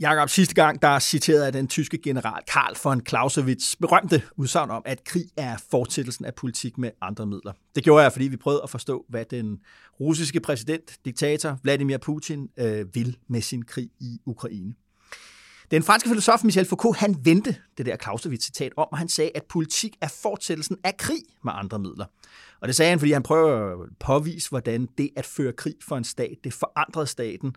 Jakob, sidste gang, der citerede af den tyske general Karl von Clausewitz berømte udsagn om, at krig er fortsættelsen af politik med andre midler. Det gjorde jeg, fordi vi prøvede at forstå, hvad den russiske præsident, diktator Vladimir Putin, øh, vil med sin krig i Ukraine. Den franske filosof Michel Foucault, han vendte det der Clausewitz-citat om, og han sagde, at politik er fortsættelsen af krig med andre midler. Og det sagde han, fordi han prøver at påvise, hvordan det at føre krig for en stat, det forandrede staten,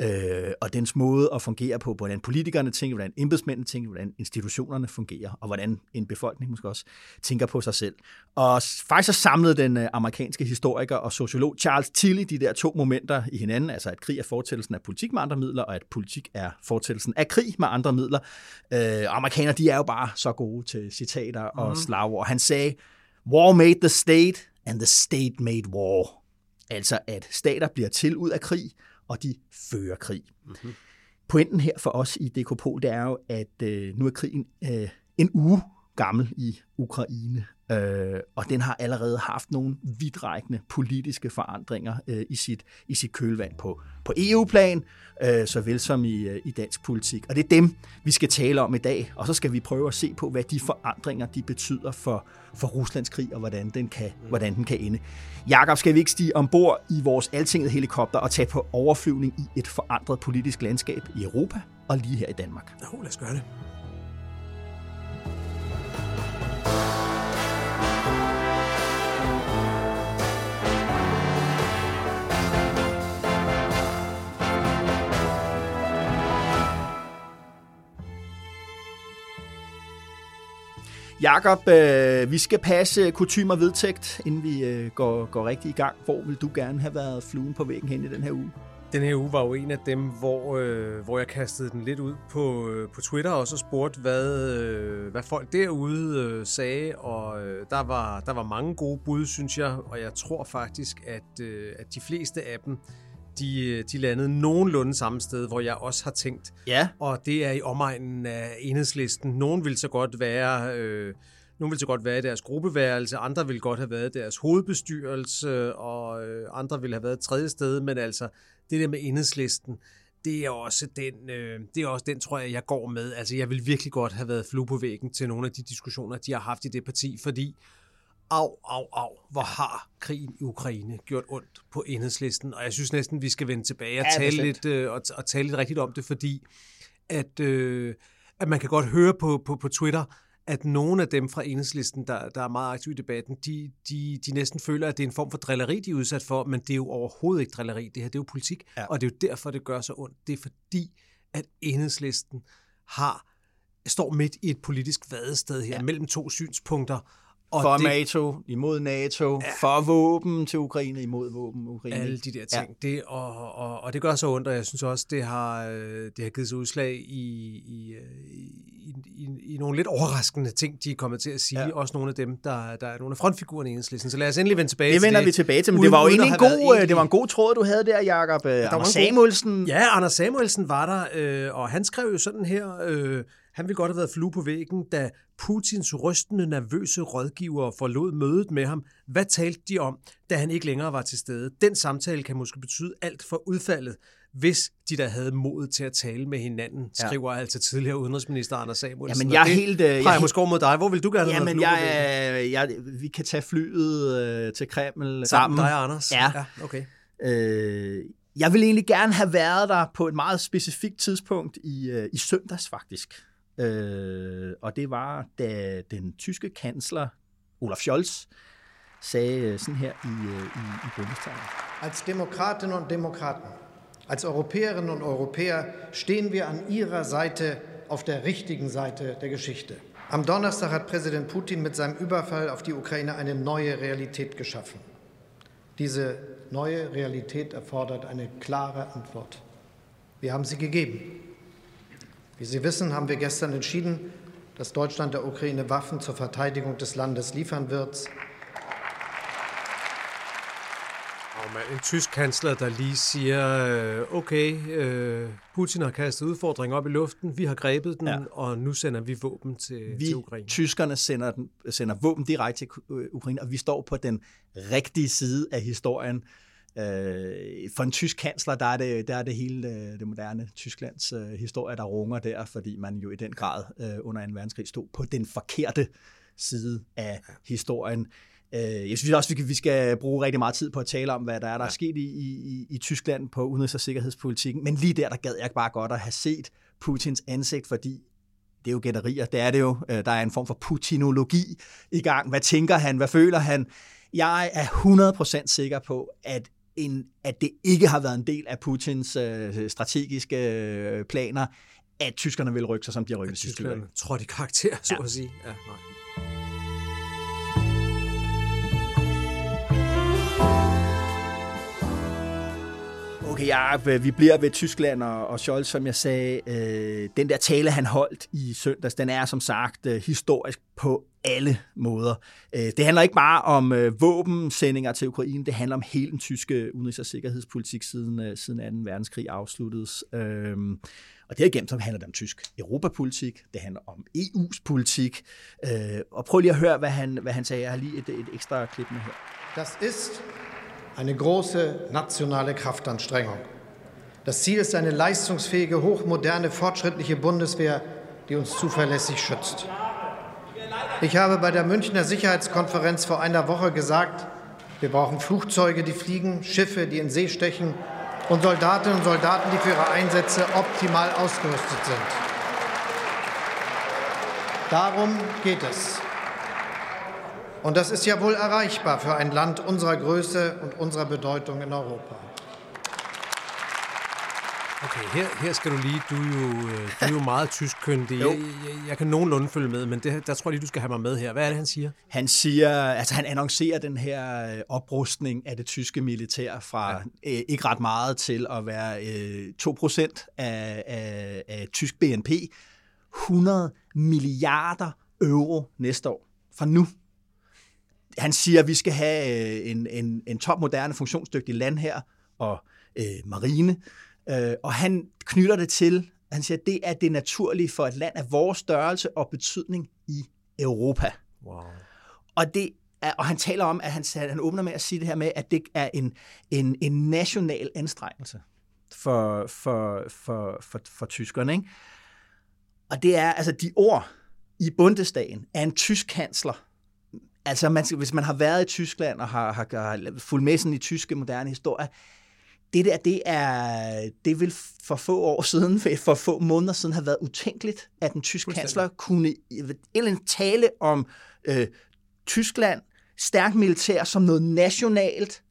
øh, og dens måde at fungere på, hvordan politikerne tænker, hvordan embedsmændene tænker, hvordan institutionerne fungerer, og hvordan en befolkning måske også tænker på sig selv. Og faktisk så samlede den øh, amerikanske historiker og sociolog Charles Tilly de der to momenter i hinanden, altså at krig er fortællelsen af politik med andre midler, og at politik er fortællelsen af krig med andre midler. Øh, amerikanere, de er jo bare så gode til citater og mm. slagord. Han sagde, War made the state, and the state made war. Altså at stater bliver til ud af krig, og de fører krig. Mm-hmm. Pointen her for os i DKP, det er jo, at øh, nu er krigen øh, en uge gammel i Ukraine, øh, og den har allerede haft nogle vidtrækkende politiske forandringer øh, i, sit, i sit kølvand på, på EU-plan, øh, såvel som i, øh, i dansk politik. Og det er dem, vi skal tale om i dag, og så skal vi prøve at se på, hvad de forandringer de betyder for, for Ruslands krig, og hvordan den kan, hvordan den kan ende. Jakob, skal vi ikke stige ombord i vores altinget helikopter og tage på overflyvning i et forandret politisk landskab i Europa og lige her i Danmark? Jo, lad os gøre det. Jakob, øh, vi skal passe kutumer vedtægt, inden vi øh, går, går rigtig i gang. Hvor vil du gerne have været fluen på væggen hen i den her uge? Den her uge var jo en af dem, hvor, øh, hvor jeg kastede den lidt ud på, øh, på Twitter og så spurgte, hvad, øh, hvad folk derude øh, sagde. Og øh, der, var, der var mange gode bud, synes jeg. Og jeg tror faktisk, at, øh, at de fleste af dem de, de landede nogenlunde samme sted, hvor jeg også har tænkt. Ja. Og det er i omegnen af enhedslisten. Nogen vil så godt være... Øh, nogle vil så godt være i deres gruppeværelse, andre vil godt have været i deres hovedbestyrelse, og øh, andre vil have været et tredje sted, men altså det der med enhedslisten, det er også den, øh, det er også den, tror jeg, jeg går med. Altså, jeg vil virkelig godt have været flue på væggen til nogle af de diskussioner, de har haft i det parti, fordi au, au, au, hvor har krigen i Ukraine gjort ondt på enhedslisten. Og jeg synes næsten, vi skal vende tilbage og, ja, tale, lidt, øh, og, og tale lidt rigtigt om det, fordi at, øh, at man kan godt høre på, på, på Twitter, at nogle af dem fra enhedslisten, der, der er meget aktive i debatten, de, de, de næsten føler, at det er en form for drilleri, de er udsat for, men det er jo overhovedet ikke drilleri. Det her det er jo politik, ja. og det er jo derfor, det gør så ondt. Det er fordi, at enhedslisten har står midt i et politisk vadested her, ja. mellem to synspunkter, og for det, NATO, imod NATO, ja, for våben til Ukraine, imod våben Ukraine. Alle de der ting. Ja. Det, og, og, og det gør så ondt, og jeg synes også, det har, det har givet sig udslag i, i, i, i, i nogle lidt overraskende ting, de er kommet til at sige. Ja. Også nogle af dem, der, der er nogle af frontfigurerne i enhedslisten. Så lad os endelig vende tilbage det til det. vender vi tilbage til, men det var jo egentlig en god, egentlig... det var en god tråd, du havde der, Jacob. Ja, Anders Samuelsen. Ja, Anders Samuelsen var der, øh, og han skrev jo sådan her... Øh, han ville godt have været flue på væggen, da Putins rystende, nervøse rådgivere forlod mødet med ham. Hvad talte de om, da han ikke længere var til stede? Den samtale kan måske betyde alt for udfaldet, hvis de der havde mod til at tale med hinanden, ja. skriver altså tidligere udenrigsminister Anders Samuelsen. Jamen, jeg er helt... Øh, jeg, jeg måske over mod dig. Hvor vil du gerne jamen, have jeg, jeg, jeg, vi kan tage flyet øh, til Kreml sammen. Sammen dig og Anders? Ja. ja okay. Øh, jeg vil egentlig gerne have været der på et meget specifikt tidspunkt i, øh, i søndags faktisk. Øh, og det var, da den tyske kansler Olaf Scholz sagde sådan her i, øh, i, i Bundestagen. Als Demokratinnen und Demokraten, als Europäerinnen und Europäer stehen wir an ihrer Seite auf der richtigen Seite der Geschichte. Am Donnerstag hat Präsident Putin mit seinem Überfall auf die Ukraine eine neue Realität geschaffen. Diese neue Realität erfordert eine klare Antwort. Wir haben sie gegeben. Wie Sie wissen, haben wir gestern entschieden, dass Deutschland der Ukraine Waffen zur Verteidigung des Landes liefern wird. en tysk kansler, der lige siger, øh, okay, øh, Putin har kastet udfordringen op i luften, vi har grebet den, ja. og nu sender vi våben til, vi, til Ukraine. tyskerne sender, den, sender våben direkte til øh, Ukraine, og vi står på den rigtige side af historien. For en tysk kansler, der er det, der er det hele det moderne Tysklands historie, der runger der, fordi man jo i den grad under en verdenskrig stod på den forkerte side af historien. Øh, jeg synes også, vi skal bruge rigtig meget tid på at tale om, hvad der er, der er sket i, i, i Tyskland på udenrigs- og sikkerhedspolitikken. Men lige der, der gad jeg bare godt at have set Putins ansigt, fordi det er jo gætterier, det er det jo. Øh, der er en form for putinologi i gang. Hvad tænker han? Hvad føler han? Jeg er 100% sikker på, at en, at det ikke har været en del af Putins øh, strategiske øh, planer, at tyskerne vil rykke sig, som de har rykket sig. Tyskerne tror de karakter, så ja. at sige. Ja, nej. Okay, ja, øh, vi bliver ved Tyskland og, og Scholz, som jeg sagde. Øh, den der tale, han holdt i søndags, den er som sagt øh, historisk på alle måder. Øh, det handler ikke bare om øh, våbensendinger til Ukraine, det handler om hele den tyske udenrigs- og sikkerhedspolitik siden, øh, siden 2. verdenskrig afsluttedes. Øh, og derigennem så handler det om tysk europapolitik, det handler om EU's politik. Øh, og prøv lige at høre, hvad han, hvad han sagde. Jeg har lige et, et ekstra klip med her. Das ist eine große nationale Kraftanstrengung. Das Ziel ist eine leistungsfähige, hochmoderne, fortschrittliche Bundeswehr, die uns zuverlässig schützt. Ich habe bei der Münchner Sicherheitskonferenz vor einer Woche gesagt, wir brauchen Flugzeuge, die fliegen, Schiffe, die in See stechen und Soldatinnen und Soldaten, die für ihre Einsätze optimal ausgerüstet sind. Darum geht es. Und das ist ja wohl erreichbar für ein Land unserer Größe und unserer Bedeutung in Europa. Okay, her, her skal du lige, du er jo, øh, du er jo meget tyskkyndig. Jeg, jeg, jeg kan nogenlunde følge med, men det, der tror jeg lige, du skal have mig med her. Hvad er det, han siger? Han siger, altså han annoncerer den her øh, oprustning af det tyske militær fra ja. øh, ikke ret meget til at være øh, 2% af, af, af tysk BNP. 100 milliarder euro næste år fra nu han siger, at vi skal have øh, en, en, en topmoderne, funktionsdygtig land her og øh, marine. Øh, og han knytter det til, han siger, at det er det naturlige for et land af vores størrelse og betydning i Europa. Wow. Og det er, og han taler om, at han, han åbner med at sige det her med, at det er en, en, en national anstrengelse for, for, for, for, for tyskerne. Ikke? Og det er altså de ord i Bundestagen af en tysk kansler, Altså, man, hvis man har været i Tyskland og har, har, har fulgt med sådan i tyske moderne historie, det der, det er, det vil for få år siden, for få måneder siden, have været utænkeligt, at den tyske kansler kunne eller tale om øh, Tyskland, stærkt militær som noget nationalt,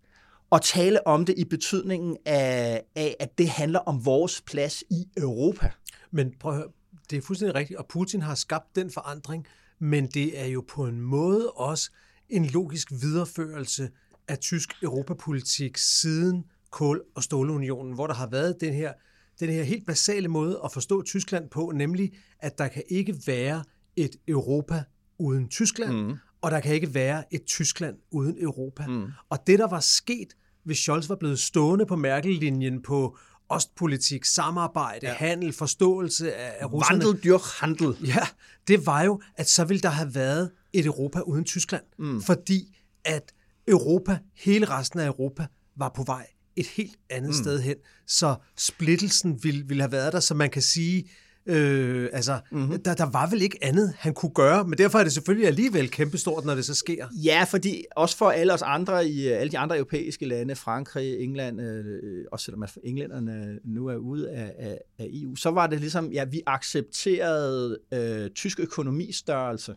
og tale om det i betydningen af, af, at det handler om vores plads i Europa. Men prøv at høre, det er fuldstændig rigtigt, og Putin har skabt den forandring, men det er jo på en måde også en logisk videreførelse af tysk europapolitik siden kål- og stålunionen, hvor der har været den her, den her helt basale måde at forstå Tyskland på, nemlig at der kan ikke være et Europa uden Tyskland, mm. og der kan ikke være et Tyskland uden Europa. Mm. Og det, der var sket, hvis Scholz var blevet stående på Merkel-linjen på ostpolitik, samarbejde, ja. handel, forståelse af russerne. Wandel durch Handel. Ja, det var jo, at så ville der have været et Europa uden Tyskland. Mm. Fordi at Europa, hele resten af Europa, var på vej et helt andet mm. sted hen. Så splittelsen ville, ville have været der, så man kan sige, Øh, altså, mm-hmm. der, der var vel ikke andet, han kunne gøre, men derfor er det selvfølgelig alligevel kæmpestort, når det så sker. Ja, fordi også for alle os andre i alle de andre europæiske lande, Frankrig, England, øh, også selvom englænderne nu er ude af, af, af EU, så var det ligesom, ja, vi accepterede øh, tysk økonomistørrelse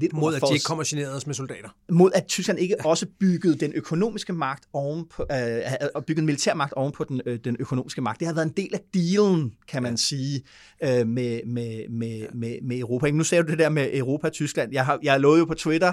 lidt Mod at de ikke kommer generet os med soldater. mod at Tyskland ikke også byggede den økonomiske magt oven på, øh, og byggede en militær magt oven på den, øh, den økonomiske magt. Det har været en del af dealen, kan man sige, øh, med, med, med, med, med Europa. Nu ser du det der med Europa og Tyskland. Jeg har, jeg lovede jo på Twitter,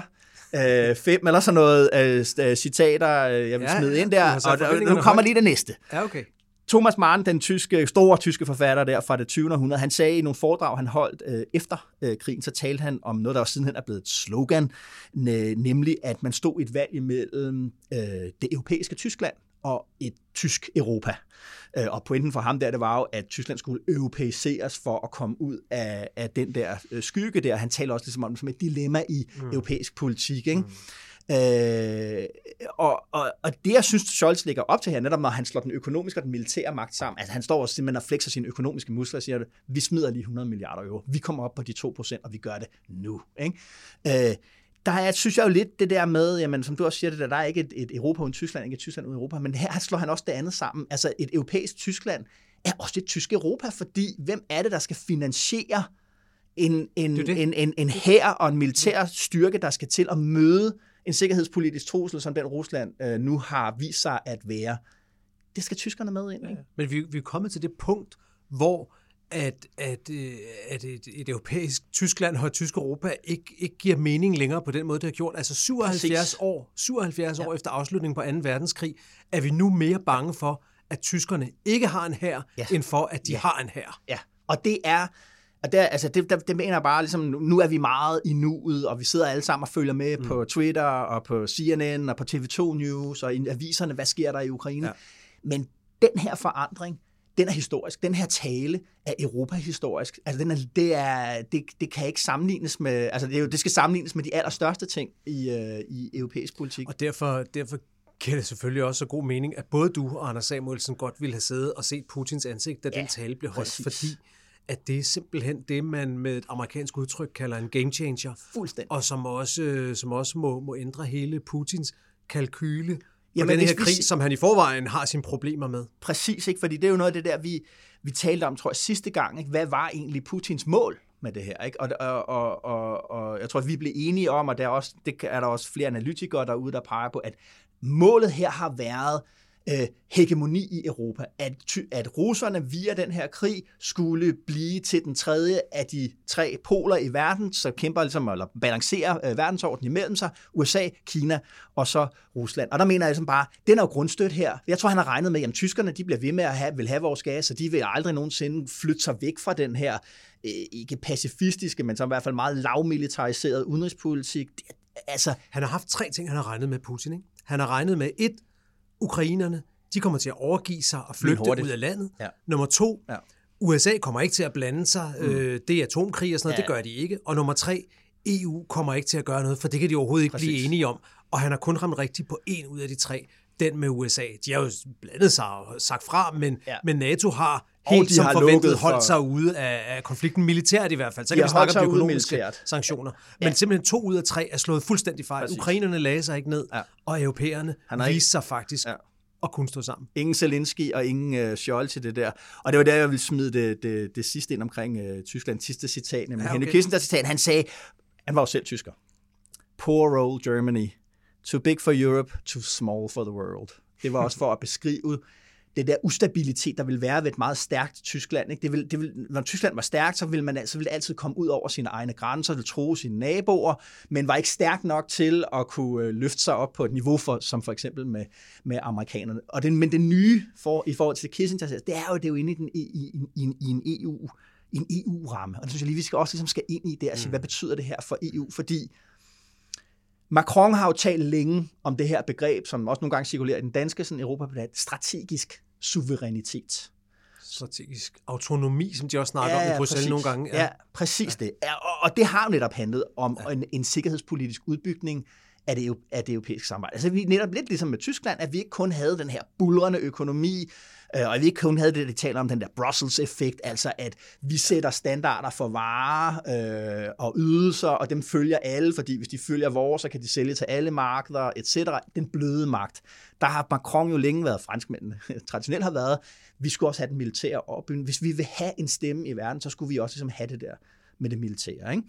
øh, fem eller sådan noget øh, øh, citater, øh, jeg vil Ja, smide ja, ind der, og, og nu kommer lige det næste. Ja, okay. Thomas Mann, den tyske, store tyske forfatter der fra det 20. århundrede, han sagde i nogle foredrag, han holdt øh, efter øh, krigen, så talte han om noget, der også sidenhen er blevet et slogan, ne- nemlig at man stod i et valg imellem øh, det europæiske Tyskland og et tysk Europa. Øh, og pointen for ham der, det var jo, at Tyskland skulle europæiseres for at komme ud af, af den der øh, skygge der. Han taler også ligesom om det som et dilemma i mm. europæisk politik, ikke? Mm. Øh, og, og, og det, jeg synes, Scholz lægger op til her, netop når han slår den økonomiske og den militære magt sammen, altså han står og simpelthen og flexer sine økonomiske muskler og siger, vi smider lige 100 milliarder euro, vi kommer op på de 2 procent, og vi gør det nu. Ikke? Øh, der er, synes jeg jo lidt det der med, jamen, som du også siger det der, der er ikke et, et Europa uden Tyskland, ikke et Tyskland uden Europa, men her slår han også det andet sammen. Altså et europæisk Tyskland er også et tysk Europa, fordi hvem er det, der skal finansiere en, en, Det det. en, en, en hær og en militær styrke, der skal til at møde en sikkerhedspolitisk trussel, som den Rusland øh, nu har vist sig at være. Det skal tyskerne med ind, ikke? Men vi, vi er kommet til det punkt, hvor at, at, øh, at et, et europæisk Tyskland og et tysk Europa ikke, ikke giver mening længere på den måde, det har gjort. Altså 77 Præcis. år, 77 år efter afslutningen på 2. verdenskrig, er vi nu mere bange for, at tyskerne ikke har en hær, Ja. end for, at de Ja. har en hær. Ja, og det er, og der, altså det, der, det mener jeg bare, ligesom, nu- er vi meget i nuet, og vi sidder alle sammen og følger med mm. på Twitter, og på CNN, og på TV2 News, og i aviserne, hvad sker der i Ukraine. Ja. Men den her forandring, den er historisk. Den her tale er Europa-historisk. Altså, den er, det, er, det, det kan ikke sammenlignes med, altså det, er jo, det skal sammenlignes med de allerstørste ting i, øh, i europæisk politik. Og derfor, derfor giver det selvfølgelig også så god mening, at både du og Anders Samuelsen godt ville have siddet og set Putins ansigt, da Ja, den tale blev holdt, præcis. fordi at det er simpelthen det, man med et amerikansk udtryk kalder en game changer, Fuldstændig. og som også, øh, som også må, må ændre hele Putins kalkyle Jamen, den her vi krig, si- som han i forvejen har sine problemer med. Præcis, ikke? fordi det er jo noget af det der, vi, vi talte om, tror jeg, sidste gang. Ikke? Hvad var egentlig Putins mål med det her? Ikke? Og, og, og, og, og jeg tror, at vi blev enige om, og der er, også, det er der også flere analytikere derude, der peger på, at målet her har været øh, Øh, hegemoni i Europa. At, at russerne via den her krig skulle blive til den tredje af de tre poler i verden, så kæmper ligesom, eller balancerer øh, verdensordenen imellem sig, USA, Kina og så Rusland. Og der mener jeg ligesom bare, den er jo grundstødt her. Jeg tror, han har regnet med, at tyskerne de bliver ved med at have, vil have vores gas, og de vil aldrig nogensinde flytte sig væk fra den her, øh, ikke pacifistiske, men som i hvert fald meget lavmilitariserede udenrigspolitik. Det, altså, Han har haft tre ting, han har regnet med Putin. Ikke? Han har regnet med et, ukrainerne, de kommer til at overgive sig og flygte ud af landet. Ja. Nummer to, Ja. USA kommer ikke til at blande sig. Mm. Øh, det er atomkrig og sådan noget, Ja. det gør de ikke. Og nummer tre, EU kommer ikke til at gøre noget, for det kan de overhovedet ikke Præcis. blive enige om. Og han har kun ramt rigtigt på en ud af de tre. Den med USA. De har jo blandet sig og sagt fra, men, ja. Ja. men NATO har Og helt de som har forventet holdt for- sig ude af, af konflikten militært i hvert fald. Så De kan har vi snakke om de økonomiske militært. sanktioner. Men simpelthen to ud af tre er slået fuldstændig fejl. Præcis. Ukrainerne lagde sig ikke ned, Ja. og europæerne Han viste ikke- sig faktisk Ja. at kunne stå sammen. ingen Zelensky og ingen øh, Scholz til det der. Og det var der, jeg ville smide det, det, det sidste ind omkring øh, Tyskland. Sidste citat, nemlig Ja, ja, okay. Henry Kissinger citat. Han sagde, han var jo selv tysker. Poor old Germany. Too big for Europe, too small for the world. Det var også for at beskrive det der ustabilitet, der vil være ved et meget stærkt Tyskland. Ikke? Det vil, det vil, når Tyskland var stærkt, så ville, man, så ville det altid komme ud over sine egne grænser, det tro sine naboer, men var ikke stærk nok til at kunne øh, løfte sig op på et niveau, for, som for eksempel med, med amerikanerne. Og det, men det nye for, i forhold til Kissinger, det er jo, det er jo inde i, den, i, i, i, en- i en EU en EU-ramme. Og det synes jeg lige, vi skal også ligesom skal ind i det og sige, hvad betyder det her for EU? Fordi Macron har jo talt længe om det her begreb, som også nogle gange cirkulerer i den danske sådan Europa, strategisk suverænitet. Strategisk autonomi, som de også snakker om i Bruxelles præcis. nogle gange. Ja, ja præcis det. Ja, og, og det har jo netop handlet om ja. en, en sikkerhedspolitisk udbygning af det, af det europæiske samarbejde. Altså vi netop lidt ligesom med Tyskland, at vi ikke kun havde den her bulrende økonomi, og at vi ikke kun havde det, de taler om den der Brussels-effekt, altså at vi sætter standarder for varer øh, og ydelser, og dem følger alle, fordi hvis de følger vores, så kan de sælge til alle markeder, etc. Den bløde magt. Der har Macron jo længe været franskmændene, traditionelt har været, vi skulle også have den militære opbygning. Hvis vi vil have en stemme i verden, så skulle vi også ligesom have det der med det militære. Ikke?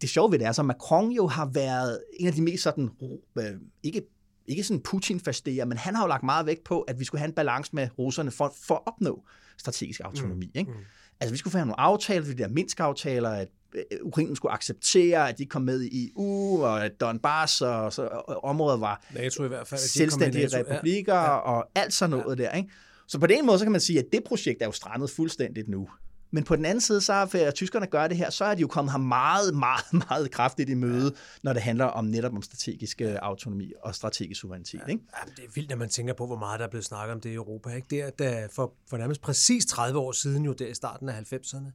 det sjove ved det er, så Macron jo har været en af de mest sådan, øh, ikke ikke sådan putin fasterer men han har jo lagt meget vægt på, at vi skulle have en balance med russerne for, for at opnå strategisk autonomi. Mm. Ikke? Mm. Altså, vi skulle få nogle aftaler, de der Minsk-aftaler, at øh, Ukraine skulle acceptere, at de kom med i EU, og at Donbass og, så, og området var NATO i hvert fald, at selvstændige republikker ja. Ja. og alt sådan noget ja. der. Ikke? Så på den måde, så kan man sige, at det projekt er jo strandet fuldstændigt nu. Men på den anden side, så er, at tyskerne gør det her, så er de jo kommet her meget, meget, meget kraftigt i møde, ja. når det handler om netop om strategisk øh, autonomi og strategisk suverænitet. Ja. Ikke? Ja, det er vildt, når man tænker på, hvor meget der er blevet snakket om det i Europa. Ikke? Det er, der for, for nærmest præcis 30 år siden, jo der i starten af 90'erne,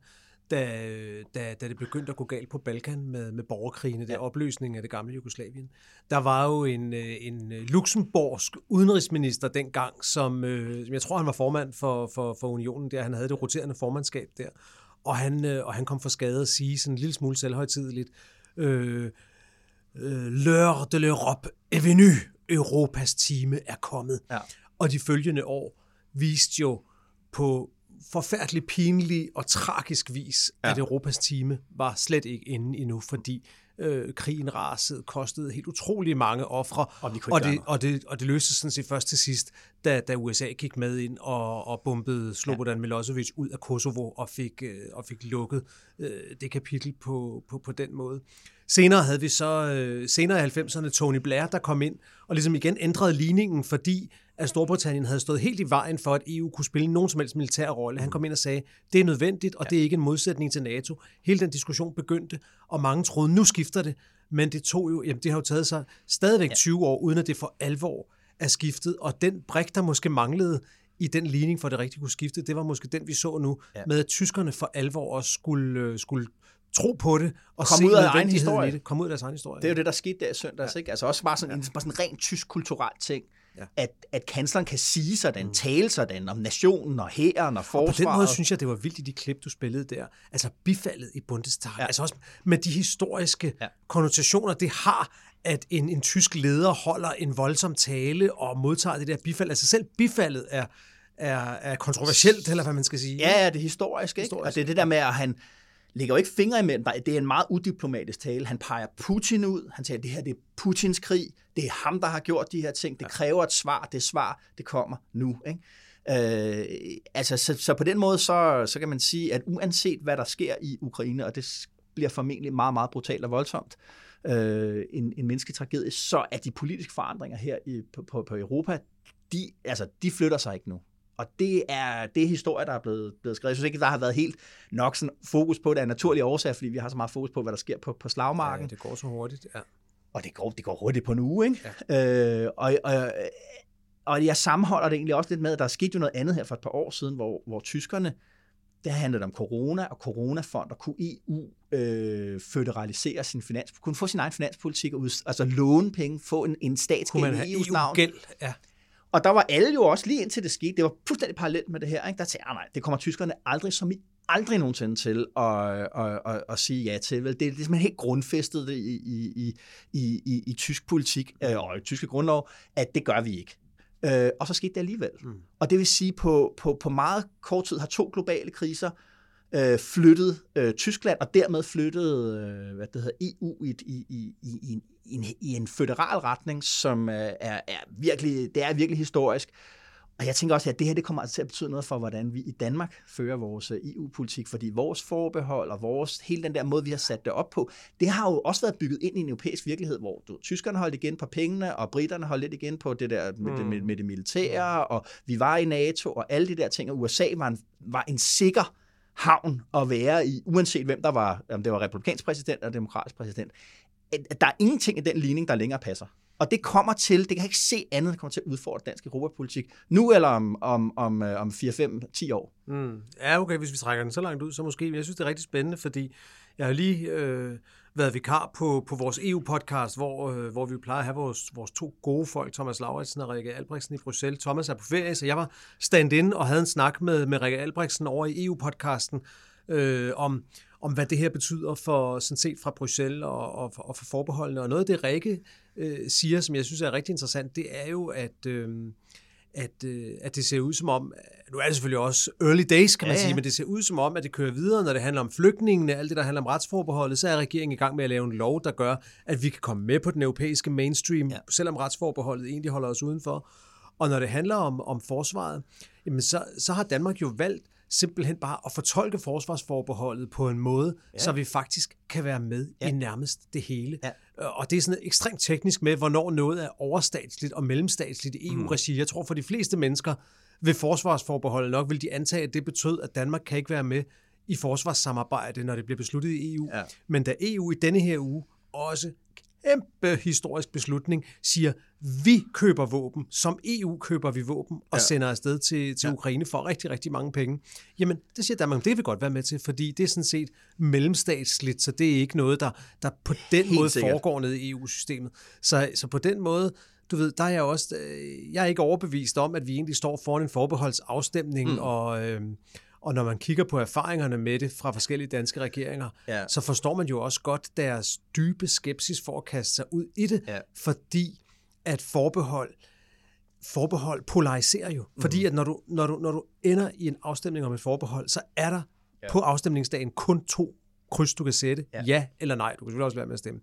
da, da, da det begyndte at gå galt på Balkan med, med borgerkrigene, der ja. opløsning af det gamle Jugoslavien. Der var jo en, øh, en luxemburgsk udenrigsminister dengang, som, øh, som jeg tror, han var formand for, for, for unionen der. Han havde det roterende formandskab der. Og han, øh, og han kom for skade at sige sådan en lille smule selvhøjtideligt, øh, øh, L'heure de l'Europe est venu. Europas time er kommet. Ja. Og de følgende år viste jo på forfærdelig pinlig og tragisk vis, ja. at Europas time var slet ikke inde endnu, fordi øh, krigen rasede, kostede helt utrolig mange ofre, og, og, det, og, det, og det løste sådan set først til sidst, da, da USA gik med ind og, og bombede Slobodan ja. Milosevic ud af Kosovo og fik, øh, og fik lukket øh, det kapitel på, på, på den måde. Senere havde vi så, øh, senere i 90'erne, Tony Blair, der kom ind og ligesom igen ændrede ligningen, fordi at Storbritannien havde stået helt i vejen for, at EU kunne spille nogen som helst militær rolle. Han kom ind og sagde, det er nødvendigt, og det er ikke en modsætning til NATO. Hele den diskussion begyndte, og mange troede, nu skifter det. Men det tog jo, jamen det har jo taget sig stadigvæk ja. 20 år, uden at det for alvor er skiftet. Og den brik, der måske manglede i den ligning for, at det rigtig kunne skifte, det var måske den, vi så nu, ja. med at tyskerne for alvor også skulle, øh, skulle tro på det og Kom se ud af egen historie. i det. Kom ud af deres egen historie. Det er jo det, der skete der i søndags. Ja. Ikke? Altså også bare sådan, ja. en, bare sådan en rent tysk kulturel ting ja. at, at kansleren kan sige sådan, mm. tale sådan om nationen og hæren og forsvaret. Og på den måde synes jeg, det var vildt i de klip, du spillede der. Altså bifaldet i Bundestag. Ja. Altså også med de historiske ja. konnotationer, det har, at en, en tysk leder holder en voldsom tale og modtager det der bifald. Altså selv bifaldet er, er, er kontroversielt, eller hvad man skal sige. Ja, ja det er historisk. Ikke? Historisk. Og det er det der med, at han lægger jo ikke fingre imellem. Det er en meget udiplomatisk tale. Han peger Putin ud. Han siger, at det her det er Putins krig. Det er ham, der har gjort de her ting. Det kræver et svar. Det svar, det kommer nu. Ikke? Øh, altså, så, så på den måde, så, så kan man sige, at uanset hvad der sker i Ukraine, og det bliver formentlig meget, meget brutalt og voldsomt, øh, en, en mennesketragedie, så er de politiske forandringer her i, på, på, på Europa, de, altså, de flytter sig ikke nu. Og det er, det er historie, der er blevet, blevet skrevet. Jeg synes ikke, der har været helt nok sådan fokus på det af naturlige årsager, fordi vi har så meget fokus på, hvad der sker på, på slagmarken. Ja, det går så hurtigt, ja. Og det går, det går hurtigt på en uge, ikke? Ja. Øh, og, og, og jeg sammenholder det egentlig også lidt med, at der er sket jo noget andet her for et par år siden, hvor, hvor tyskerne, det handlede om corona og coronafond, og kunne EU øh, føderalisere sin finans, kunne få sin egen finanspolitik, og altså låne penge, få en, en statsgæld i EU's navn. Gæld, ja. Og der var alle jo også lige indtil det skete, det var fuldstændig parallelt med det her, ikke? der jeg, ah, nej, det kommer tyskerne aldrig som i aldrig nogensinde til at, at, at, at sige ja til. Vel? Det er simpelthen helt grundfæstet i, i, i, i, i, i tysk politik øh, og i tyske grundlov, at det gør vi ikke. Øh, og så skete det alligevel. Mm. Og det vil sige, på, på, på meget kort tid har to globale kriser øh, flyttet øh, Tyskland, og dermed flyttet øh, hvad det hedder, EU i, i, i, i, i, en, i en federal retning, som øh, er, er virkelig, det er virkelig historisk. Og jeg tænker også, at det her det kommer altså til at betyde noget for, hvordan vi i Danmark fører vores øh, EU-politik, fordi vores forbehold og vores, hele den der måde, vi har sat det op på, det har jo også været bygget ind i en europæisk virkelighed, hvor du, tyskerne holdt igen på pengene, og britterne holdt lidt igen på det der med, mm. det, med, med det militære, og vi var i NATO, og alle de der ting, og USA var en, var en sikker havn at være i, uanset hvem der var, om det var republikansk præsident eller demokratisk præsident. Der er ingenting i den ligning, der længere passer. Og det kommer til, det kan jeg ikke se andet, der kommer til at udfordre dansk europapolitik, nu eller om, om, om, øh, om 4-5-10 år. Mm. Ja, okay, hvis vi trækker den så langt ud, så måske, jeg synes, det er rigtig spændende, fordi jeg har lige øh, været vikar på, på vores EU-podcast, hvor, øh, hvor vi plejer at have vores, vores to gode folk, Thomas Lauritsen og Rikke Albrechtsen i Bruxelles. Thomas er på ferie, så jeg var stand-in og havde en snak med, med Rikke Albrechtsen over i EU-podcasten øh, om, om, hvad det her betyder for sådan set fra Bruxelles og, og, og for forbeholdene. Og noget af det, Rikke øh, siger, som jeg synes er rigtig interessant, det er jo, at... Øh, at, øh, at det ser ud som om, nu er det selvfølgelig også early days, kan man ja, ja. sige, men det ser ud som om, at det kører videre, når det handler om flygtningene, alt det, der handler om retsforbeholdet, så er regeringen i gang med at lave en lov, der gør, at vi kan komme med på den europæiske mainstream, ja. selvom retsforbeholdet egentlig holder os udenfor. Og når det handler om, om forsvaret, jamen så, så har Danmark jo valgt simpelthen bare at fortolke forsvarsforbeholdet på en måde, ja. så vi faktisk kan være med ja. i nærmest det hele. Ja. Og det er sådan ekstremt teknisk med, hvornår noget er overstatsligt og mellemstatsligt i EU-regi. Mm. Jeg tror for de fleste mennesker ved forsvarsforbeholdet nok vil de antage, at det betød, at Danmark kan ikke være med i forsvarssamarbejde, når det bliver besluttet i EU. Ja. Men da EU i denne her uge også kæmpe historisk beslutning, siger, vi køber våben, som EU køber vi våben, og ja. sender afsted til, til ja. Ukraine for rigtig, rigtig mange penge. Jamen, det siger Danmark, det vil godt være med til, fordi det er sådan set mellemstatsligt, så det er ikke noget, der, der på den Helt måde sikkert. foregår ned i EU-systemet. Så, så på den måde, du ved, der er jeg også, øh, jeg er ikke overbevist om, at vi egentlig står foran en forbeholdsafstemning, mm. og... Øh, og når man kigger på erfaringerne med det fra forskellige danske regeringer, ja. så forstår man jo også godt deres dybe skepsis for at kaste sig ud i det, ja. fordi at forbehold, forbehold polariserer jo. Mm. Fordi at når du, når, du, når du ender i en afstemning om et forbehold, så er der ja. på afstemningsdagen kun to kryds, du kan sætte. Ja, ja eller nej. Du kan selvfølgelig også være med at stemme.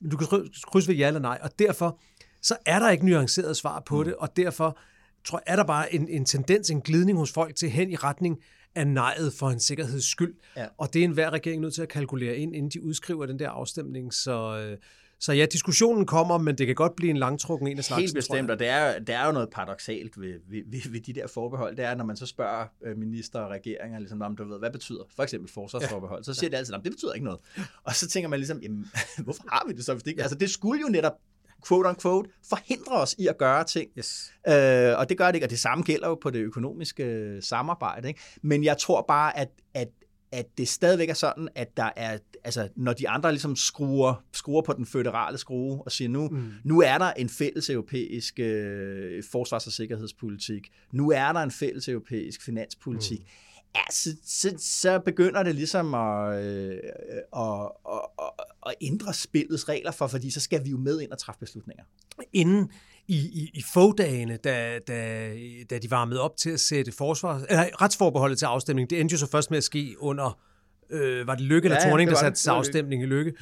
Men du kan krydse ved ja eller nej, og derfor så er der ikke nuanceret svar på mm. det, og derfor tror jeg, er der bare en, en tendens, en glidning hos folk til hen i retning af nejet for en sikkerheds skyld. Ja. Og det er enhver regering nødt til at kalkulere ind, inden de udskriver den der afstemning. Så, øh, så ja, diskussionen kommer, men det kan godt blive en langtrukken en af slagsen. Helt bestemt, og det er, det er jo noget paradoxalt ved, ved, ved, ved de der forbehold. Det er, når man så spørger øh, minister og regeringer, ligesom, om du ved, hvad betyder for eksempel forsvarsforbehold, ja. så siger ja. det altid, det betyder ikke noget. Og så tænker man ligesom, jamen, hvorfor har vi det så? Hvis det ikke? Altså, det skulle jo netop quote unquote, forhindrer os i at gøre ting. Yes. Øh, og det gør det ikke, og det samme gælder jo på det økonomiske øh, samarbejde. Ikke? Men jeg tror bare, at, at, at det stadigvæk er sådan, at der er, altså, når de andre ligesom skruer, skruer på den føderale skrue og siger, nu, mm. nu er der en fælles europæisk øh, forsvars- og sikkerhedspolitik, nu er der en fælles europæisk finanspolitik, mm ja, så, så, så begynder det ligesom at, øh, at, at, at ændre spillets regler for, fordi så skal vi jo med ind og træffe beslutninger. Inden i, i, i få-dagene, da, da, da de varmede op til at sætte forsvar, eller, retsforbeholdet til afstemning, det endte jo så først med at ske under, øh, var det Lykke eller ja, Torning, der satte til afstemning i Lykke?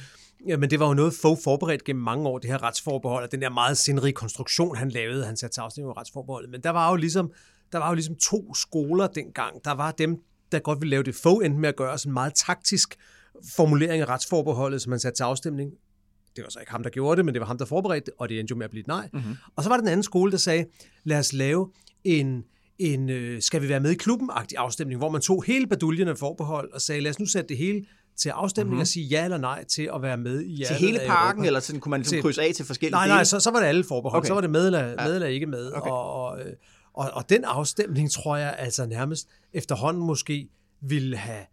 Ja, men det var jo noget få forberedt gennem mange år, det her retsforbehold, og den der meget sindrige konstruktion, han lavede, han satte til afstemning med retsforbeholdet. Men der var jo ligesom der var jo ligesom to skoler dengang. Der var dem, der godt ville lave det få, endte med at gøre sådan en meget taktisk formulering af retsforbeholdet, som man satte til afstemning. Det var så ikke ham, der gjorde det, men det var ham, der forberedte det, og det endte jo med at blive et nej. Mm-hmm. Og så var der den anden skole, der sagde, lad os lave en, en øh, skal vi være med i klubben-agtig afstemning, hvor man tog hele baduljen af forbehold og sagde, lad os nu sætte det hele til afstemning mm-hmm. og sige ja eller nej til at være med i Til hele parken, eller sådan, kunne man ligesom krydse af til forskellige Nej, nej, så, så var det alle forbehold. Okay. Så var det med eller, med eller ikke med. Okay. Og, og, øh, og, og den afstemning, tror jeg altså nærmest efterhånden måske ville have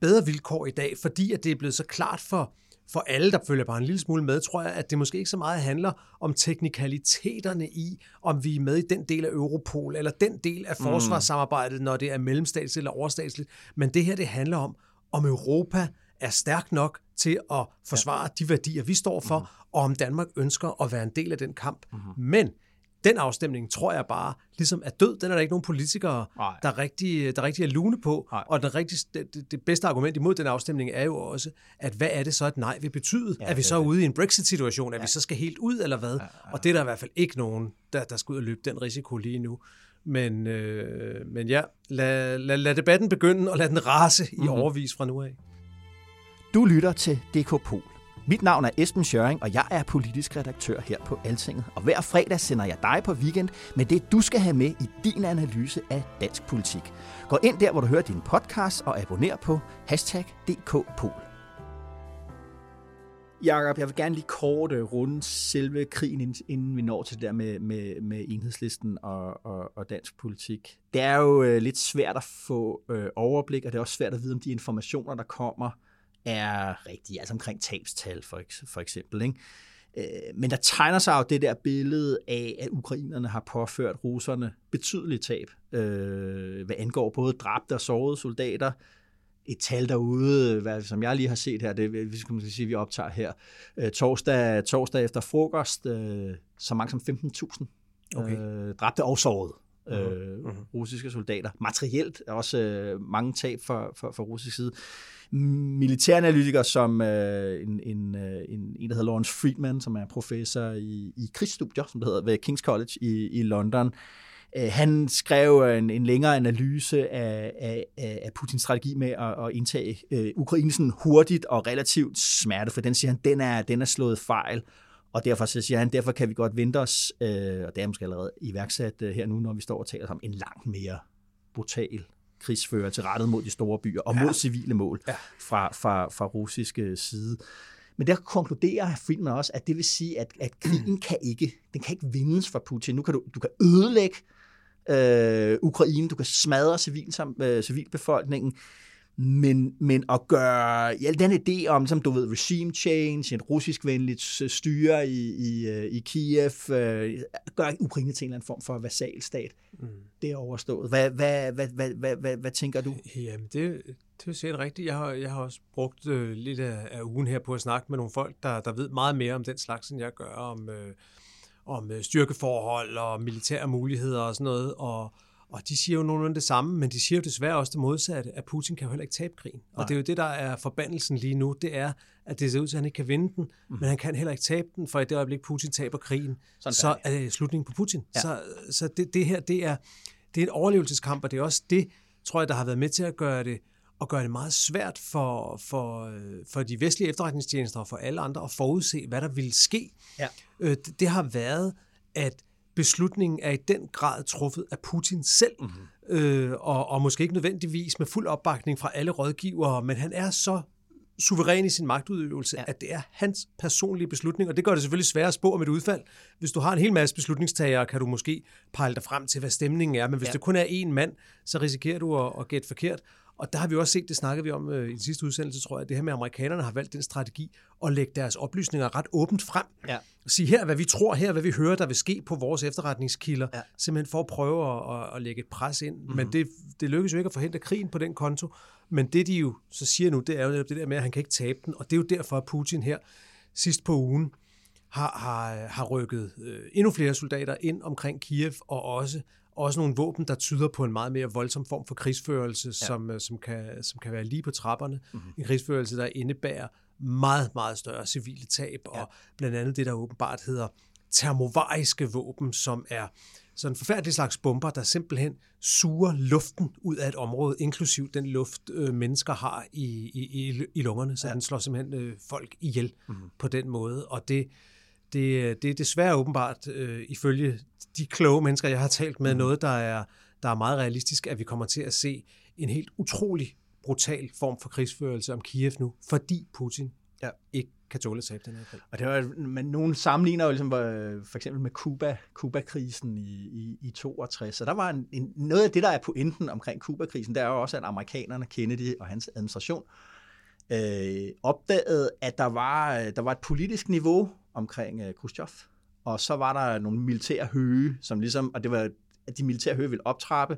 bedre vilkår i dag, fordi at det er blevet så klart for, for alle, der følger bare en lille smule med, tror jeg, at det måske ikke så meget handler om teknikaliteterne i, om vi er med i den del af Europol, eller den del af mm. forsvarssamarbejdet, når det er mellemstatsligt eller overstatsligt. Men det her, det handler om, om Europa er stærk nok til at forsvare ja. de værdier, vi står for, mm. og om Danmark ønsker at være en del af den kamp. Mm. Men den afstemning tror jeg bare ligesom er død. Den er der ikke nogen politikere, der rigtig, der rigtig er lune på. Nej. Og den rigtig, det, det bedste argument imod den afstemning er jo også, at hvad er det så, et nej vil betyde? Ja, er vi så det. ude i en Brexit-situation? Er ja. vi så skal helt ud, eller hvad? Ja, ja. Og det er der i hvert fald ikke nogen, der, der skal ud og løbe den risiko lige nu. Men, øh, men ja, lad, lad, lad debatten begynde, og lad den rase mm-hmm. i mhm. overvis fra nu af. Du lytter til DK Pol. Mit navn er Esben Schøring, og jeg er politisk redaktør her på Altinget. Og hver fredag sender jeg dig på weekend med det, du skal have med i din analyse af dansk politik. Gå ind der, hvor du hører din podcast, og abonner på hashtag DKPol. Jakob, jeg vil gerne lige kort øh, runde selve krigen, inden vi når til det der med, med, med enhedslisten og, og, og dansk politik. Det er jo øh, lidt svært at få øh, overblik, og det er også svært at vide, om de informationer, der kommer, er rigtige, altså omkring tabstal for, for eksempel. Ikke? Øh, men der tegner sig jo det der billede af, at ukrainerne har påført russerne betydelige tab, øh, hvad angår både dræbte og sårede soldater. Et tal derude, hvad, som jeg lige har set her, det vi skal måske sige, vi optager her, øh, torsdag, torsdag efter frokost, øh, så mange som 15.000 okay. øh, dræbte og sårede. øh, russiske soldater. Materielt også øh, mange tab for, for, for russisk side militæranalytiker som øh, en, en, øh, en, en, der hedder Lawrence Friedman, som er professor i, i krigsstudier, som det hedder, ved King's College i, i London, øh, han skrev en, en længere analyse af, af, af Putins strategi med at, at indtage øh, Ukraine sådan hurtigt og relativt smerte, for den siger han, den er, den er slået fejl. Og derfor så siger han, derfor kan vi godt vente os, øh, og det er måske allerede iværksat øh, her nu, når vi står og taler om en langt mere brutal krigsfører til rettet mod de store byer og ja. mod civile mål ja. fra, fra, fra russiske side. Men der konkluderer Friedman også, at det vil sige, at, at krigen kan ikke, den kan ikke vindes for Putin. Nu kan du, du kan ødelægge øh, Ukraine, du kan smadre civil, øh, civilbefolkningen, men, men at gøre ja, den idé om, som du ved, regime change, et russisk-venligt styre i, i, øh, i Kiev, øh, gør Ukraine til en eller anden form for vasalstat, mm. det er overstået. Hvad, hvad, hvad, hvad, hvad, hvad, hvad tænker du? Jamen, det, det er sikkert rigtigt. Jeg har, jeg har også brugt øh, lidt af, af ugen her på at snakke med nogle folk, der, der ved meget mere om den slags, end jeg gør om, øh, om øh, styrkeforhold og militære muligheder og sådan noget, og og de siger jo nogenlunde det samme, men de siger jo desværre også det modsatte, at Putin kan jo heller ikke tabe krigen. Nej. Og det er jo det, der er forbandelsen lige nu, det er, at det ser ud til, at han ikke kan vinde den, mm. men han kan heller ikke tabe den, for i det øjeblik, Putin taber krigen, Sådan så er det slutningen på Putin. Ja. Så, så det, det her, det er, det er en overlevelseskamp, og det er også det, tror jeg, der har været med til at gøre det, og gøre det meget svært for, for, for de vestlige efterretningstjenester og for alle andre at forudse, hvad der ville ske. Ja. Øh, det, det har været, at beslutningen er i den grad truffet af Putin selv, mm-hmm. øh, og, og måske ikke nødvendigvis med fuld opbakning fra alle rådgivere, men han er så suveræn i sin magtudøvelse, ja. at det er hans personlige beslutning, og det gør det selvfølgelig svært at spå om et udfald. Hvis du har en hel masse beslutningstagere, kan du måske pejle dig frem til, hvad stemningen er, men hvis ja. det kun er én mand, så risikerer du at, at gætte forkert. Og der har vi også set, det snakkede vi om øh, i den sidste udsendelse, tror jeg, det her med, at amerikanerne har valgt den strategi at lægge deres oplysninger ret åbent frem. Ja. Sige her, hvad vi tror, her, hvad vi hører, der vil ske på vores efterretningskilder, ja. simpelthen for at prøve at, at, at lægge et pres ind. Mm-hmm. Men det, det lykkes jo ikke at forhindre krigen på den konto. Men det, de jo så siger nu, det er jo det der med, at han kan ikke tabe den. Og det er jo derfor, at Putin her sidst på ugen har, har, har rykket øh, endnu flere soldater ind omkring Kiev, og også også nogle våben, der tyder på en meget mere voldsom form for krigsførelse, ja. som, øh, som, kan, som kan være lige på trapperne. Mm-hmm. En krigsførelse, der indebærer meget, meget større civile tab, ja. og blandt andet det, der åbenbart hedder termovariske våben, som er sådan en forfærdelig slags bomber, der simpelthen suger luften ud af et område, inklusiv den luft, øh, mennesker har i, i, i, i lungerne, så ja. den slår simpelthen øh, folk ihjel mm-hmm. på den måde. Og det, det, det er desværre åbenbart, øh, ifølge de kloge mennesker, jeg har talt med, mm. noget, der er, der er meget realistisk, at vi kommer til at se en helt utrolig brutal form for krigsførelse om Kiev nu, fordi Putin ja. ikke kan tåle at tabe den her krig. Og det var, men nogen sammenligner jo ligesom, for eksempel med Kuba, Kuba-krisen i, i, i 62. Så der var en, en, noget af det, der er pointen omkring Kuba-krisen, det er jo også, at amerikanerne, Kennedy og hans administration, øh, opdagede, at der var, der var et politisk niveau omkring øh, Khrushchev. Og så var der nogle militære høge, som ligesom, og det var, at de militære høge ville optrappe,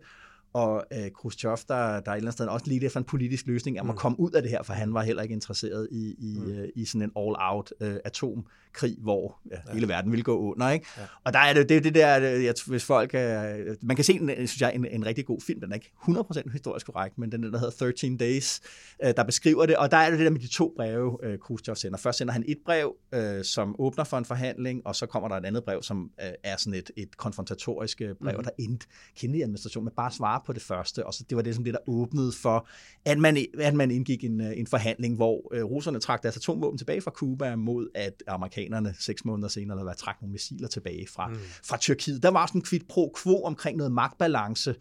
og øh, Khrushchev, der, der er et eller andet sted også lidt efter en politisk løsning, at mm. komme ud af det her, for han var heller ikke interesseret i, i, mm. øh, i sådan en all-out øh, atomkrig, hvor ja, ja. hele verden ville gå under. Ikke? Ja. Og der er det, det, det der, jeg, hvis folk, øh, man kan se, en, synes jeg, en, en rigtig god film, den er ikke 100% historisk korrekt, men den der hedder 13 Days, øh, der beskriver det, og der er det det der med de to breve, øh, Khrushchev sender. Først sender han et brev, øh, som åbner for en forhandling, og så kommer der et andet brev, som øh, er sådan et, et konfrontatorisk øh, brev, mm. der endte Kennedy-administrationen med bare svare på det første, og så det var det, som det, der åbnede for, at man, at man indgik en, øh, en forhandling, hvor øh, russerne trak deres atomvåben tilbage fra Cuba, mod at amerikanerne seks måneder senere var trak nogle missiler tilbage fra, mm. fra Tyrkiet. Der var sådan en kvit pro quo omkring noget magtbalance,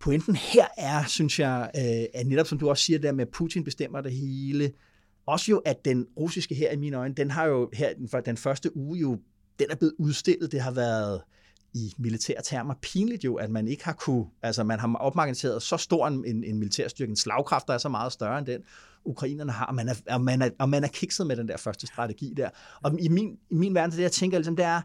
pointen her er, synes jeg, øh, at netop som du også siger der med, at Putin bestemmer det hele, også jo, at den russiske her i mine øjne, den har jo her den, den første uge jo, den er blevet udstillet, det har været i militære termer pinligt jo, at man ikke har kunne, altså man har opmagasineret så stor en, en, militærstyrke, en slagkraft, der er så meget større end den, ukrainerne har, og man er, og man er, og man er kikset med den der første strategi der. Og i min, i min verden, det jeg tænker, ligesom, det er,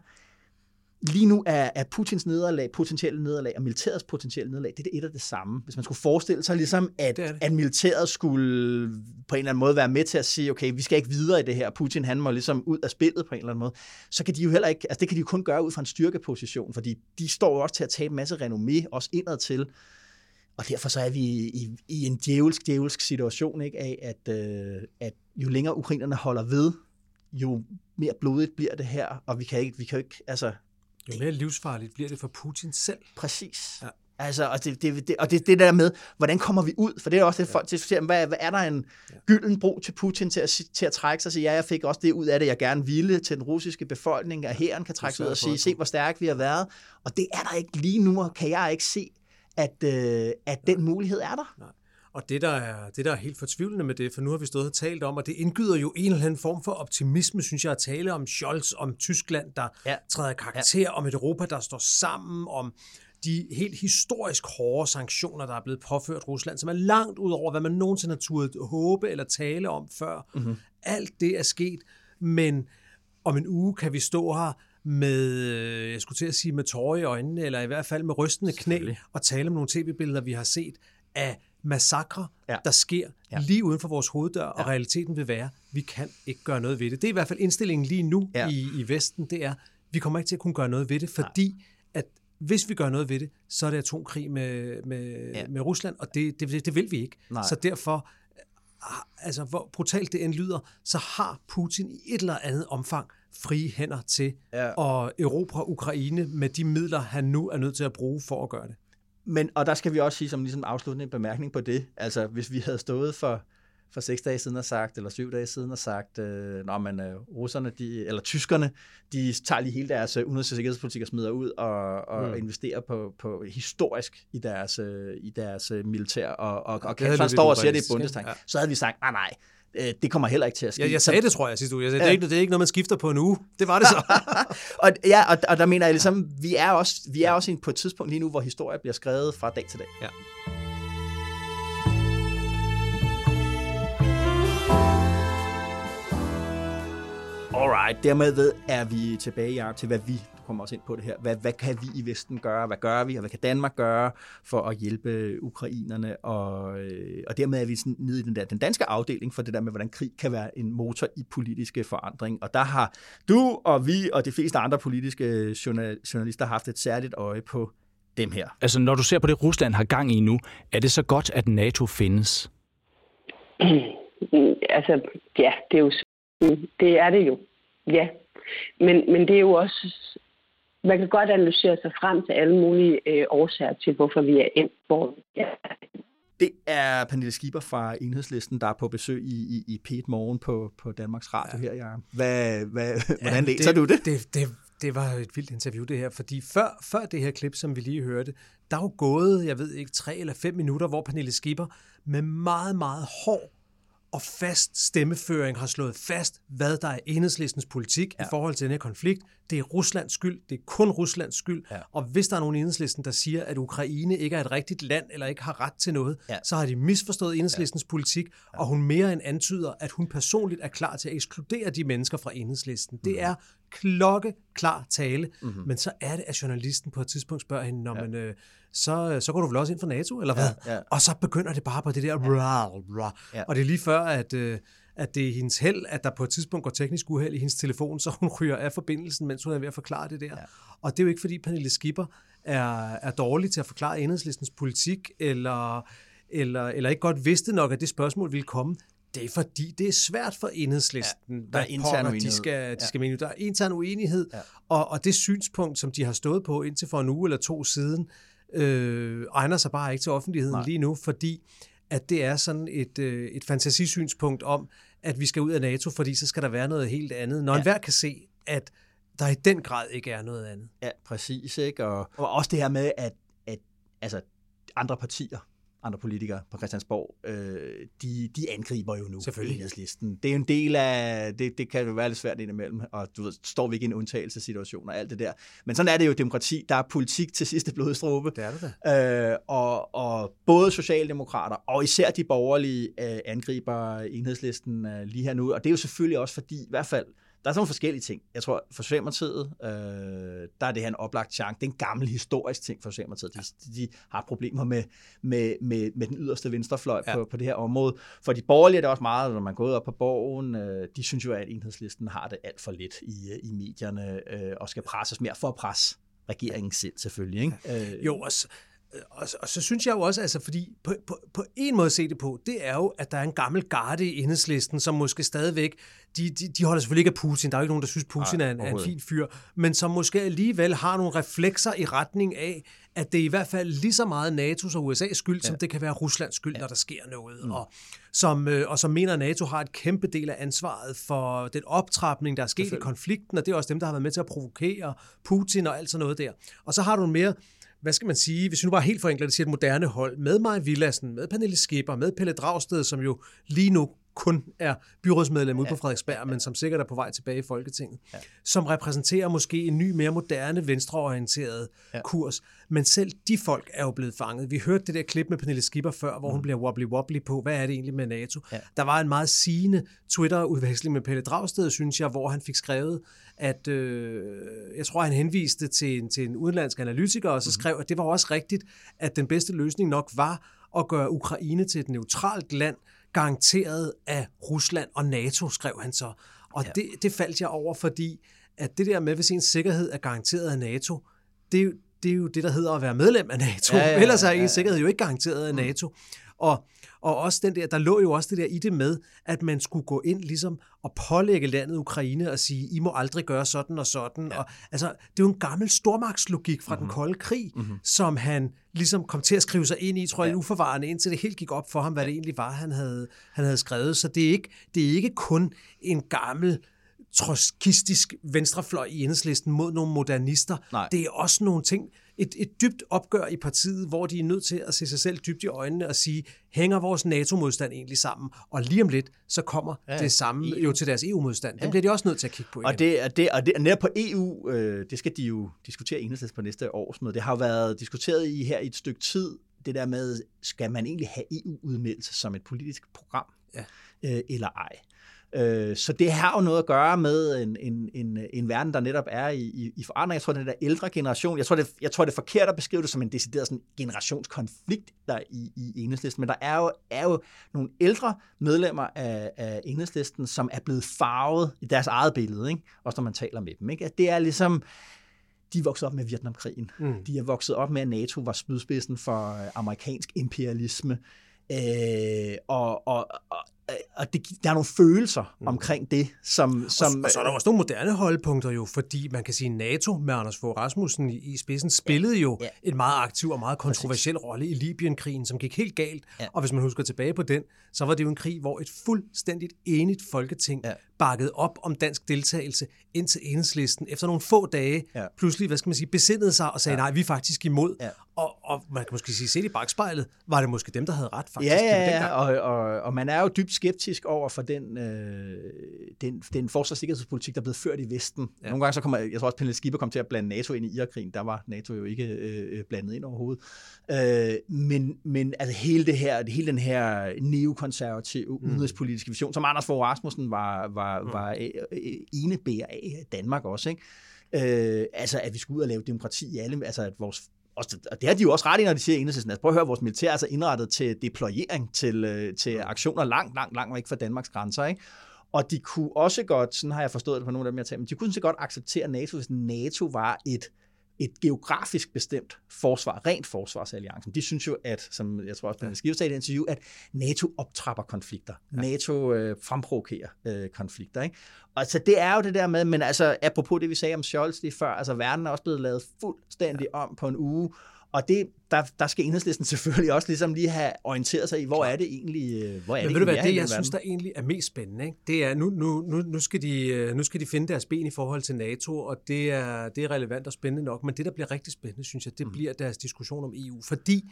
lige nu er, er Putins nederlag, potentielle nederlag og militærets potentielle nederlag, det er det et af det samme. Hvis man skulle forestille sig ligesom, at, det det. at militæret skulle på en eller anden måde være med til at sige, okay, vi skal ikke videre i det her, Putin han må ligesom ud af spillet på en eller anden måde, så kan de jo heller ikke, altså det kan de jo kun gøre ud fra en styrkeposition, fordi de står jo også til at tage en masse renommé, også indad til, og derfor så er vi i, i en djævelsk, djævelsk situation ikke, af, at, øh, at jo længere ukrainerne holder ved, jo mere blodigt bliver det her, og vi kan ikke, vi kan ikke altså... Jo mere livsfarligt bliver det for Putin selv. Præcis. Ja. Altså, og det, det, det, og det, det der med, hvordan kommer vi ud? For det er også det, folk diskuterer, hvad, hvad er der en gylden bro til Putin til at, til at trække sig og sige, ja, jeg fik også det ud af det, jeg gerne ville til den russiske befolkning, at hæren kan trække sig ud og sige, se hvor stærk vi har været. Og det er der ikke lige nu, og kan jeg ikke se, at, øh, at den mulighed er der. Nej. Og det der, er, det, der er helt fortvivlende med det, for nu har vi stået og talt om, og det indgyder jo en eller anden form for optimisme, synes jeg, at tale om Scholz, om Tyskland, der ja. træder karakter, ja. om et Europa, der står sammen, om de helt historisk hårde sanktioner, der er blevet påført Rusland, som er langt ud over, hvad man nogensinde har turde håbe eller tale om før. Mm-hmm. Alt det er sket, men om en uge kan vi stå her med, jeg skulle til at sige med tårer i øjnene, eller i hvert fald med rystende knæ, og tale om nogle tv-billeder, vi har set af massakre, ja. der sker ja. lige uden for vores hoveddør, ja. og realiteten vil være, vi kan ikke gøre noget ved det. Det er i hvert fald indstillingen lige nu ja. i, i Vesten, det er, vi kommer ikke til at kunne gøre noget ved det, fordi Nej. at hvis vi gør noget ved det, så er det atomkrig med, med, ja. med Rusland, og det, det, det vil vi ikke. Nej. Så derfor, altså hvor brutalt det end lyder, så har Putin i et eller andet omfang frie hænder til ja. at erobre Ukraine med de midler, han nu er nødt til at bruge for at gøre det. Men, og der skal vi også sige som ligesom afsluttende bemærkning på det, altså hvis vi havde stået for, for seks dage siden og sagt, eller syv dage siden og sagt, øh, når man øh, russerne, de, eller tyskerne, de tager lige hele deres øh, udenrigs- og sikkerhedspolitik og smider ud og, og mm. investerer på, på historisk i deres, øh, i deres militær, og, og, og Kæft, står og siger det i Bundestag, ja. så havde vi sagt, nej, nej, øh, det kommer heller ikke til at ske. Ja, jeg sagde det, tror jeg, sidste uge. Jeg sagde, ja. det, er ikke, det er ikke noget, man skifter på en uge. Det var det så. og, ja, og, og der mener jeg ligesom, vi er også, vi er også på et tidspunkt lige nu, hvor historie bliver skrevet fra dag til dag. Ja. Alright, dermed er vi tilbage til, hvad vi kommer også ind på det her. Hvad, hvad kan vi i Vesten gøre? Hvad gør vi? Og hvad kan Danmark gøre for at hjælpe ukrainerne? Og, øh, og dermed er vi sådan nede i den, der, den danske afdeling for det der med, hvordan krig kan være en motor i politiske forandring. Og der har du og vi og de fleste andre politiske journalister haft et særligt øje på dem her. Altså, når du ser på det, Rusland har gang i nu, er det så godt, at NATO findes? altså, ja, det er jo det er det jo. Ja. Men, men det er jo også man kan godt analysere sig frem til alle mulige øh, årsager til, hvorfor vi er endt, hvor vi er. Det er Pernille Schieber fra Enhedslisten, der er på besøg i, i, i P1 Morgen på, på Danmarks Radio ja. her. Ja. Hvad, hvad, ja, hvordan læser det, du det? det? Det, det var et vildt interview, det her, fordi før, før det her klip, som vi lige hørte, der er jo gået, jeg ved ikke, tre eller fem minutter, hvor Pernille Schieber med meget, meget hård og fast stemmeføring har slået fast, hvad der er enhedslistens politik ja. i forhold til den her konflikt. Det er Ruslands skyld, det er kun Ruslands skyld, ja. og hvis der er nogen enhedslisten, der siger, at Ukraine ikke er et rigtigt land, eller ikke har ret til noget, ja. så har de misforstået enhedslistens ja. politik, ja. og hun mere end antyder, at hun personligt er klar til at ekskludere de mennesker fra enhedslisten. Mm. Det er klokke klar tale, mm-hmm. men så er det, at journalisten på et tidspunkt spørger hende, når ja. man... Øh, så, så går du vel også ind for NATO, eller hvad? Ja, ja. Og så begynder det bare på det der ja. rah, rah. Ja. Og det er lige før, at, øh, at det er hendes held, at der på et tidspunkt går teknisk uheld i hendes telefon, så hun ryger af forbindelsen, mens hun er ved at forklare det der. Ja. Og det er jo ikke, fordi Pernille Skipper er, er dårlig til at forklare enhedslistens politik, eller, eller, eller ikke godt vidste nok, at det spørgsmål ville komme. Det er fordi, det er svært for enhedslisten, ja, der er intern uenighed. De skal, de skal ja. mene. Der er intern uenighed, ja. og, og det synspunkt, som de har stået på indtil for en uge eller to siden, øh, egner sig bare ikke til offentligheden Nej. lige nu, fordi at det er sådan et, øh, et fantasisynspunkt om, at vi skal ud af NATO, fordi så skal der være noget helt andet. Når ja. enhver kan se, at der i den grad ikke er noget andet. Ja, præcis. Ikke? Og, og også det her med, at, at altså, andre partier andre politikere på Christiansborg, øh, de, de angriber jo nu enhedslisten. Det er jo en del af, det, det kan jo være lidt svært indimellem, og du ved, står vi ikke i en undtagelsessituation og alt det der. Men sådan er det jo demokrati. Der er politik til sidste blodstråbe. Det er det da. Øh, og, og både socialdemokrater og især de borgerlige øh, angriber enhedslisten øh, lige her nu, og det er jo selvfølgelig også fordi, i hvert fald der er sådan nogle forskellige ting. Jeg tror, for Socialdemokratiet, øh, der er det her en oplagt chance. Det er en gammel historisk ting for Socialdemokratiet. De, de har problemer med, med, med, med den yderste venstrefløj ja. på, på det her område. For de borgerlige er det også meget, når man går ud op på borgen, øh, de synes jo, at enhedslisten har det alt for lidt i, i medierne, øh, og skal presses mere for at presse regeringen selv, selvfølgelig. Ikke? Øh, jo, også og, og så synes jeg jo også, altså fordi på, på, på en måde at se det på, det er jo, at der er en gammel garde i enhedslisten, som måske stadigvæk, de, de, de holder selvfølgelig ikke af Putin, der er jo ikke nogen, der synes, Putin Ej, er, en, er en fin fyr, men som måske alligevel har nogle reflekser i retning af, at det er i hvert fald lige så meget NATO's og USA's skyld, ja. som det kan være Ruslands skyld, ja. når der sker noget. Mm. Og, som, øh, og som mener, at NATO har et kæmpe del af ansvaret for den optrapning, der er sket i konflikten, og det er også dem, der har været med til at provokere Putin og alt sådan noget der. Og så har du en mere hvad skal man sige, hvis vi nu bare helt forenklet siger et moderne hold, med mig Villassen, med Pernille Skipper, med Pelle Dragsted, som jo lige nu kun er byrådsmedlem ude på Frederiksberg, men som sikkert er på vej tilbage i Folketinget, ja. som repræsenterer måske en ny, mere moderne, venstreorienteret ja. kurs. Men selv de folk er jo blevet fanget. Vi hørte det der klip med Pernille Skipper før, hvor mm. hun bliver wobbly-wobbly på, hvad er det egentlig med NATO? Ja. Der var en meget sigende Twitter-udveksling med Pelle Dragsted, synes jeg, hvor han fik skrevet, at øh, jeg tror, han henviste til en, til en udenlandsk analytiker, og så mm. skrev, at det var også rigtigt, at den bedste løsning nok var at gøre Ukraine til et neutralt land, garanteret af Rusland og NATO, skrev han så. Og ja. det, det faldt jeg over, fordi at det der med, hvis ens sikkerhed er garanteret af NATO, det, det er jo det, der hedder at være medlem af NATO. Ja, ja, Ellers er ens ja, ja. sikkerhed jo ikke garanteret af mm. Og og også den der, der lå jo også det der i det med, at man skulle gå ind ligesom og pålægge landet Ukraine og sige, I må aldrig gøre sådan og sådan. Ja. Og, altså, det er jo en gammel stormagtslogik fra mm-hmm. den mhm. kolde krig, mm-hmm. som han ligesom kom til at skrive sig ind i, tror jeg, ja. uforvarende, indtil det helt gik op for ham, hvad det egentlig var, han havde, han havde skrevet. Så det er, ikke, det er ikke kun en gammel troskistisk venstrefløj i enhedslisten mod nogle modernister. Nej. Det er også nogle ting, et, et dybt opgør i partiet, hvor de er nødt til at se sig selv dybt i øjnene og sige, hænger vores NATO-modstand egentlig sammen? Og lige om lidt, så kommer ja, det samme EU. jo til deres EU-modstand. Den ja. bliver de også nødt til at kigge på igen. Og det, og det, og det, nær på EU, øh, det skal de jo diskutere enhedslisten på næste årsmøde. Det har jo været diskuteret i her i et stykke tid, det der med, skal man egentlig have EU-udmeldelse som et politisk program, ja. øh, eller ej? Øh, så det har jo noget at gøre med en, en, en, en verden, der netop er i, i, i forandring. Jeg tror, den der ældre generation, jeg tror, det, jeg tror, det er forkert at beskrive det som en decideret sådan generationskonflikt der i, i enhedslisten, men der er jo, er jo nogle ældre medlemmer af, af enhedslisten, som er blevet farvet i deres eget billede, ikke? også når man taler med dem. Ikke? At det er ligesom, de er vokset op med Vietnamkrigen. Mm. De er vokset op med, at NATO var spydspidsen for amerikansk imperialisme. Øh, og, og, og og det, der er nogle følelser mm. omkring det, som... som og, og så er der også nogle moderne holdpunkter jo, fordi man kan sige, NATO med Anders Fogh Rasmussen i, i spidsen spillede jo ja. et meget aktiv og meget kontroversiel rolle i Libyen-krigen, som gik helt galt. Ja. Og hvis man husker tilbage på den, så var det jo en krig, hvor et fuldstændigt enigt folketing ja. bakkede op om dansk deltagelse ind til enhedslisten. Efter nogle få dage ja. pludselig, hvad skal man sige, besindede sig og sagde, ja. nej, vi er faktisk imod. Ja. Og, og man kan måske sige, set i bagspejlet, var det måske dem, der havde ret faktisk. Ja, ja, ja. Og, og, og man er jo dybt skeptisk over for den, øh, den, den forsvars- og sikkerhedspolitik, der er blevet ført i Vesten. Ja. Nogle gange så kommer, jeg tror også, Pernille Skipper kom til at blande NATO ind i Irakkrigen. Der var NATO jo ikke øh, blandet ind overhovedet. Øh, men, men altså hele det her, hele den her neokonservative mm. udenrigspolitiske vision, som Anders Fogh Rasmussen var, var, mm. var øh, øh, enebærer af Danmark også, ikke? Øh, altså, at vi skulle ud og lave demokrati i alle, altså at vores og det har de jo også ret i, når de siger enhedslisten. Altså prøv at høre, vores militær er altså indrettet til deployering, til, øh, til aktioner langt, langt, langt væk fra Danmarks grænser. Ikke? Og de kunne også godt, sådan har jeg forstået det på nogle af dem, jeg tager, men de kunne så godt acceptere NATO, hvis NATO var et et geografisk bestemt forsvar, rent forsvarsalliancen. De synes jo, at, som jeg tror også, Pernille Skive sagde i det interview, at NATO optrapper konflikter. Ja. NATO øh, fremprovokerer øh, konflikter. Ikke? Og så det er jo det der med, men altså apropos det, vi sagde om Scholz lige før, altså verden er også blevet lavet fuldstændig ja. om på en uge, og det, der, der skal enhedslisten selvfølgelig også ligesom lige have orienteret sig i, hvor er det egentlig, øh, hvor er Men det ved du hvad, det jeg synes, der egentlig er mest spændende, ikke? det er, nu, nu, nu, nu, skal de, øh, nu skal de finde deres ben i forhold til NATO, og det er, det er relevant og spændende nok, men det, der bliver rigtig spændende, synes jeg, det mm. bliver deres diskussion om EU, fordi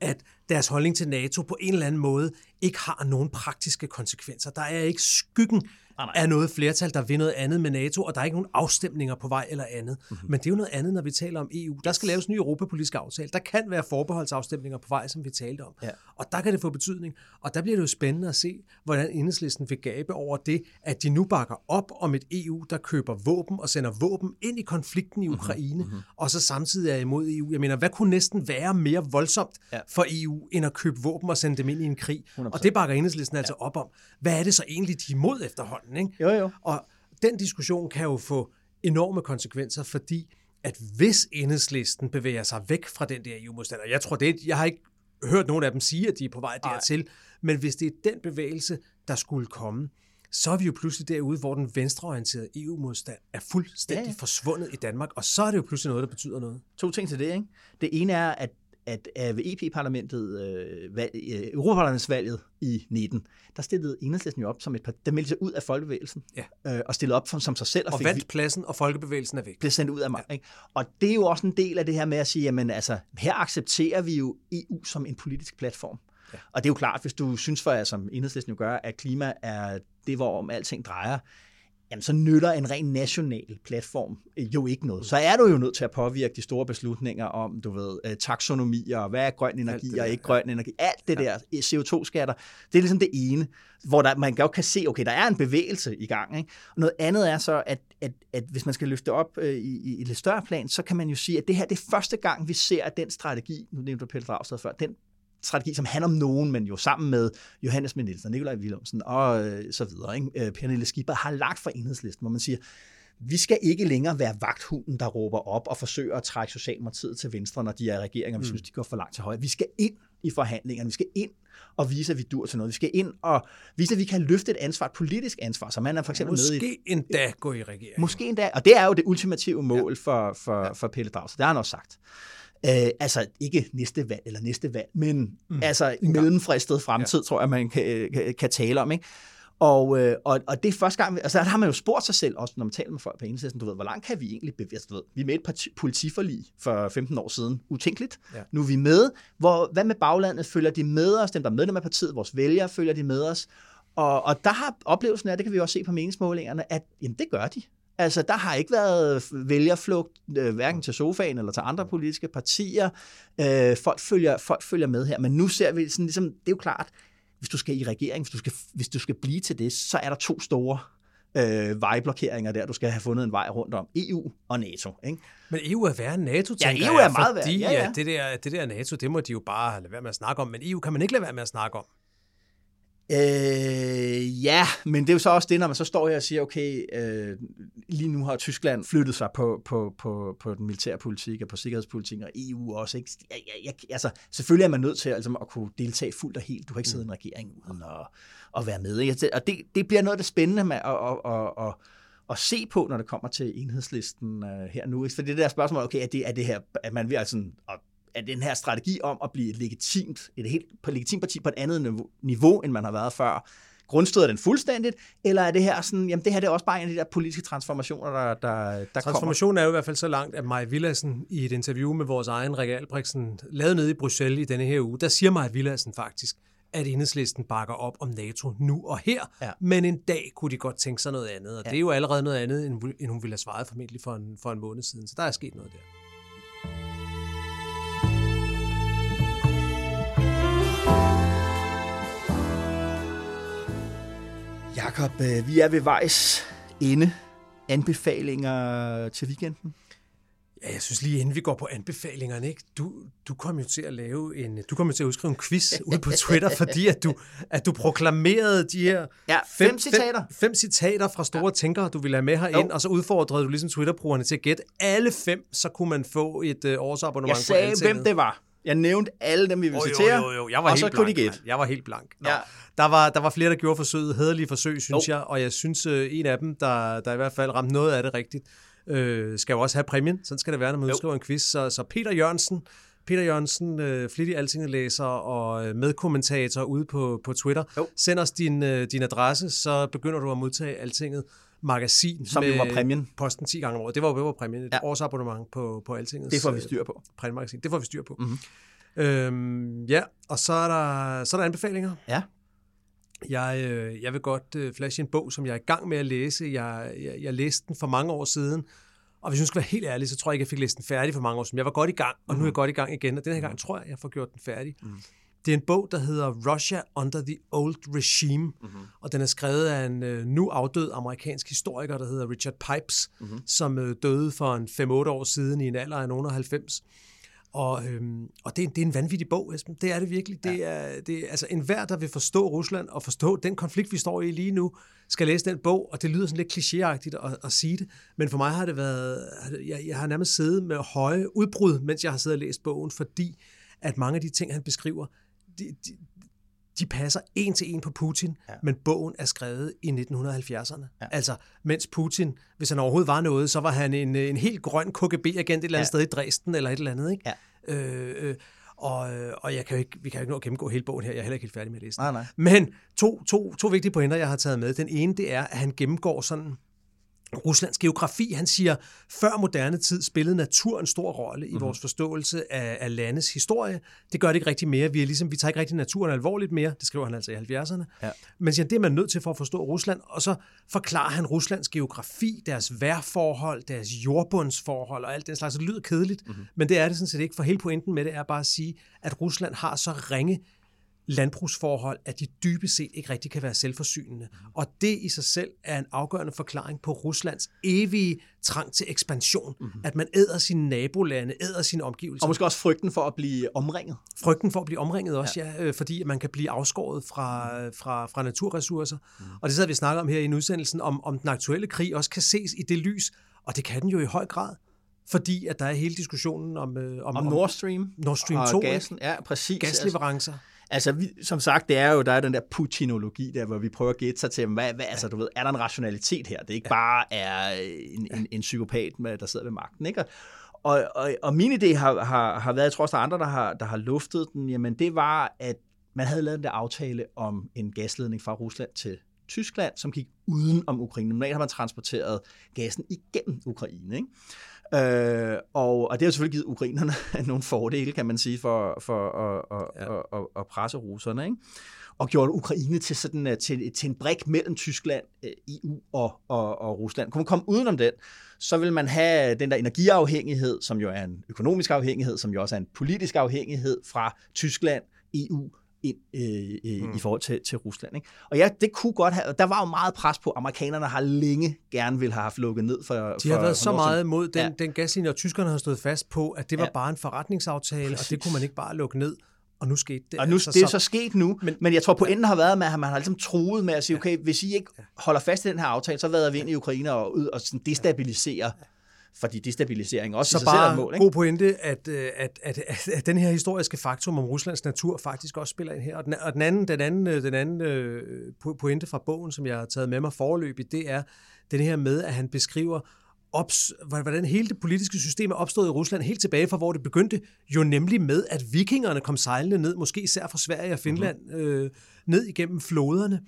at deres holdning til NATO på en eller anden måde ikke har nogen praktiske konsekvenser. Der er ikke skyggen nej, er noget flertal, der vil noget andet med NATO, og der er ikke nogen afstemninger på vej eller andet. Mm-hmm. Men det er jo noget andet, når vi taler om EU. Der skal laves en ny europapolitisk aftale. Der kan være forbeholdsafstemninger på vej, som vi talte om. Ja. Og der kan det få betydning. Og der bliver det jo spændende at se, hvordan enhedslisten vil gabe over det, at de nu bakker op om et EU, der køber våben og sender våben ind i konflikten i mhm, Ukraine, mm-hmm. og så samtidig er imod EU. Jeg mener, hvad kunne næsten være mere voldsomt ja. for EU, end at købe våben og sende dem ind i en krig? 100%. Og det bakker enhedslisten altså op om. Hvad er det så egentlig, de er imod efterhånden? Ikke? Jo, jo. Og den diskussion kan jo få enorme konsekvenser, fordi at hvis enhedslisten bevæger sig væk fra den der EU-modstander, jeg tror det, jeg har ikke hørt nogen af dem sige, at de er på vej dertil, Ej. men hvis det er den bevægelse, der skulle komme, så er vi jo pludselig derude, hvor den venstreorienterede EU-modstand er fuldstændig ja. forsvundet i Danmark, og så er det jo pludselig noget, der betyder noget. To ting til det, ikke? Det ene er, at at, ved EP-parlamentet, øh, valg, øh, Europaparlamentsvalget i 19, der stillede Enhedslisten jo op som et par, der meldte sig ud af folkebevægelsen, ja. øh, og stillede op som, som sig selv. Og, og fik vandt pladsen, og folkebevægelsen er væk. Blev sendt ud af mig. Ja. Ikke? Og det er jo også en del af det her med at sige, jamen altså, her accepterer vi jo EU som en politisk platform. Ja. Og det er jo klart, hvis du synes for, som Enhedslisten jo gør, at klima er det, hvor om alting drejer, jamen så nytter en ren national platform øh, jo ikke noget. Så er du jo nødt til at påvirke de store beslutninger om, du ved, øh, taksonomier, og hvad er grøn energi det, og ikke grøn ja. energi. Alt det ja. der øh, CO2-skatter, det er ligesom det ene, hvor der, man godt kan se, okay, der er en bevægelse i gang. Ikke? Og noget andet er så, at, at, at hvis man skal løfte op øh, i, i et lidt større plan, så kan man jo sige, at det her det er første gang, vi ser, at den strategi, nu nævnte du Pelle Dragsted før, den strategi, som handler om nogen, men jo sammen med Johannes Mendelsen, Nikolaj Willumsen og øh, så videre. Ikke? Øh, Pernille Skipper har lagt for enhedslisten, hvor man siger, vi skal ikke længere være vagthunden, der råber op og forsøger at trække Socialdemokratiet til venstre, når de er regeringer, vi mm. synes, de går for langt til højre. Vi skal ind i forhandlingerne, vi skal ind og vise, at vi dur til noget. Vi skal ind og vise, at vi kan løfte et ansvar, et politisk ansvar, så man er for eksempel Måske med i... endda gå i regering. Måske endda, og det er jo det ultimative mål ja. for, for, ja. for Pelle Dragsted. Det har han også sagt. Øh, altså ikke næste valg eller næste valg, men mm. altså mellemfristet fremtid, ja. tror jeg, man kan, kan, kan tale om. Ikke? Og, øh, og, og det er første gang, altså der har man jo spurgt sig selv, også når man taler med folk på enhedslisten, du ved, hvor langt kan vi egentlig bevæge os? Vi er med et parti, politiforlig for 15 år siden, utænkeligt. Ja. Nu er vi med. Hvor, hvad med baglandet? Følger de med os? Dem, der er medlem af partiet, vores vælgere, følger de med os? Og, og der har oplevelsen af, det kan vi også se på meningsmålingerne, at jamen, det gør de. Altså, der har ikke været vælgerflugt, øh, hverken til sofaen eller til andre politiske partier. Øh, folk, følger, folk følger med her, men nu ser vi sådan ligesom, det er jo klart, hvis du skal i regering, hvis du skal, hvis du skal blive til det, så er der to store øh, vejblokeringer der, du skal have fundet en vej rundt om. EU og NATO. Ikke? Men EU er værre end NATO, tænker Ja, EU er meget værre. Fordi ja, ja. det, der, det der NATO, det må de jo bare lade være med at snakke om, men EU kan man ikke lade være med at snakke om. Øh, ja, men det er jo så også det, når man så står her og siger, okay, øh, lige nu har Tyskland flyttet sig på, på, på, på den militære politik og på sikkerhedspolitik og EU også. Ikke? Jeg, jeg, altså, selvfølgelig er man nødt til altså, at kunne deltage fuldt og helt. Du kan ikke sidde i en regering uden at, at være med. Ikke? Og det, det bliver noget af det spændende med at, at, at, at, at se på, når det kommer til enhedslisten uh, her nu. For det der spørgsmål, okay, er det, er det her, at man vil altså at er den her strategi om at blive et legitimt, et helt legitimt parti på et andet niveau, niveau, end man har været før, grundstøder den fuldstændigt, eller er det her sådan, jamen det her det er også bare en af de der politiske transformationer, der, der, der Transformationen kommer. er jo i hvert fald så langt, at Maja Villadsen i et interview med vores egen Rikke Albrechtsen, lavet nede i Bruxelles i denne her uge, der siger Maja Villadsen faktisk, at enhedslisten bakker op om NATO nu og her, ja. men en dag kunne de godt tænke sig noget andet, og ja. det er jo allerede noget andet, end hun ville have svaret formentlig for en, for en måned siden, så der er sket noget der. Jakob, øh, vi er ved vejs ende. Anbefalinger til weekenden? Ja, jeg synes lige inden vi går på anbefalingerne, ikke? Du, du kom jo til at lave en, du kom jo til at udskrive en quiz ud på Twitter, fordi at du, at du proklamerede de her ja, fem, fem citater. Fem, fem citater fra store ja. tænkere, du ville have med herind, jo. og så udfordrede du ligesom Twitter-brugerne til at gætte alle fem, så kunne man få et uh, årsabonnement jeg sagde, på hvem det var. Jeg nævnte alle dem, vi ville oh, citere, jo, jo, jo. Jeg var og helt så blank, kunne de gætte. Jeg var helt blank. Nå. Ja. Der, var, der var flere, der gjorde forsøget, hederlige forsøg, synes oh. jeg, og jeg synes, uh, en af dem, der, der i hvert fald ramte noget af det rigtigt, øh, skal jo også have præmien. Sådan skal det være, når man udskriver en quiz. Så, så Peter Jørgensen, Peter Jørgensen, øh, flittig altingelæser og øh, medkommentator ude på, på Twitter. Jo. Send os din, øh, din adresse, så begynder du at modtage Altinget magasin. Som jo var præmien. Posten 10 gange om året. Det var jo præmien. Et ja. årsabonnement på, på Altinget. Det får vi styr på. Printmagasin. Det får vi styr på. Mm-hmm. Øhm, ja, og så er, der, så er der anbefalinger. Ja. Jeg, øh, jeg vil godt øh, flashe en bog, som jeg er i gang med at læse. Jeg, jeg, jeg læste den for mange år siden, og hvis jeg skal være helt ærlig, så tror jeg ikke, jeg fik læst den færdig for mange år siden. Jeg var godt i gang, og nu er jeg godt i gang igen, og den her gang tror jeg, jeg får gjort den færdig. Mm. Det er en bog, der hedder Russia Under the Old Regime, mm-hmm. og den er skrevet af en øh, nu afdød amerikansk historiker, der hedder Richard Pipes, mm-hmm. som øh, døde for en 5-8 år siden i en alder af nogen 90. Og, øhm, og det, er, det er en vanvittig bog, Esben. Det er det virkelig. Det er, det er, altså enhver, der vil forstå Rusland og forstå den konflikt, vi står i lige nu, skal læse den bog, og det lyder sådan lidt klichéagtigt at, at sige det, men for mig har det været, jeg, jeg har nærmest siddet med høje udbrud, mens jeg har siddet og læst bogen, fordi at mange af de ting, han beskriver, de, de, de passer en til en på Putin, ja. men bogen er skrevet i 1970'erne. Ja. Altså, mens Putin, hvis han overhovedet var noget, så var han en, en helt grøn KGB-agent et eller andet ja. sted i Dresden eller et eller andet, ikke? Ja. Øh, øh, og, og jeg kan jo ikke, vi kan jo ikke nå at gennemgå hele bogen her, jeg er heller ikke helt færdig med at læse Nej, nej. Men to, to, to vigtige pointer, jeg har taget med. Den ene, det er, at han gennemgår sådan Ruslands geografi. Han siger, før moderne tid spillede natur en stor rolle i mm-hmm. vores forståelse af, af landes historie. Det gør det ikke rigtig mere. Vi, er ligesom, vi tager ikke rigtig naturen alvorligt mere. Det skriver han altså i 70'erne. Ja. Men siger, det er man nødt til for at forstå Rusland. Og så forklarer han Ruslands geografi, deres vejrforhold, deres jordbundsforhold og alt det slags. Det lyder kedeligt, mm-hmm. men det er det sådan set ikke. For hele pointen med det er bare at sige, at Rusland har så ringe landbrugsforhold, at de dybest set ikke rigtig kan være selvforsynende. Og det i sig selv er en afgørende forklaring på Ruslands evige trang til ekspansion. Mm-hmm. At man æder sine nabolande, æder sine omgivelser. Og måske også frygten for at blive omringet. Frygten for at blive omringet også, ja, ja øh, fordi man kan blive afskåret fra, fra, fra naturressourcer. Mm. Og det sad vi snakker om her i udsendelsen, om, om den aktuelle krig også kan ses i det lys, og det kan den jo i høj grad fordi at der er hele diskussionen om, øh, om, om Nord Stream, Nord Stream 2, og gassen, ja, præcis. gasleverancer. Altså, Altså, vi, som sagt, det er jo, der er den der putinologi der, hvor vi prøver at gætte sig til, hvad, hvad, altså, du ved, er der en rationalitet her? Det er ikke bare er en, en, en psykopat, der sidder ved magten, ikke? Og, og, og min idé har, har, har været, jeg tror også, der er andre, der har, der har luftet den, jamen det var, at man havde lavet en der aftale om en gasledning fra Rusland til Tyskland, som gik uden om Ukraine. Normalt har man transporteret gassen igennem Ukraine, ikke? Øh, og, og det har selvfølgelig givet ukrainerne nogle fordele, kan man sige, for, for at, at, ja. at, at, at presse russerne. Ikke? Og gjorde Ukraine til, sådan, øh, til, til en brik mellem Tyskland, øh, EU og, og, og Rusland. Kunne man komme udenom den, så vil man have den der energiafhængighed, som jo er en økonomisk afhængighed, som jo også er en politisk afhængighed fra Tyskland, EU ind øh, øh, mm. i forhold til, til Rusland. Ikke? Og ja, det kunne godt have, der var jo meget pres på, amerikanerne har længe gerne vil have haft lukket ned for De har for, været så meget imod den, ja. den gaslinje, og tyskerne har stået fast på, at det var ja. bare en forretningsaftale, Præcis. og det kunne man ikke bare lukke ned. Og nu skete det. Og nu, altså, det er så sket nu, men, men jeg tror pointen har været med, at man har ligesom truet med at sige, okay, hvis I ikke holder fast i den her aftale, så vader vi ind i Ukraine og, ud og sådan destabiliserer fordi destabilisering også så bare er mål. Ikke? god pointe, at, øh, at, at, at, at den her historiske faktum om Ruslands natur faktisk også spiller ind her. Og den, og den anden, den anden, øh, den anden øh, pointe fra bogen, som jeg har taget med mig forløbigt, det er den her med, at han beskriver ops, hvordan hele det politiske system er opstået i Rusland helt tilbage fra, hvor det begyndte, jo nemlig med, at vikingerne kom sejlende ned, måske især fra Sverige og Finland, mm-hmm. øh, ned igennem floderne,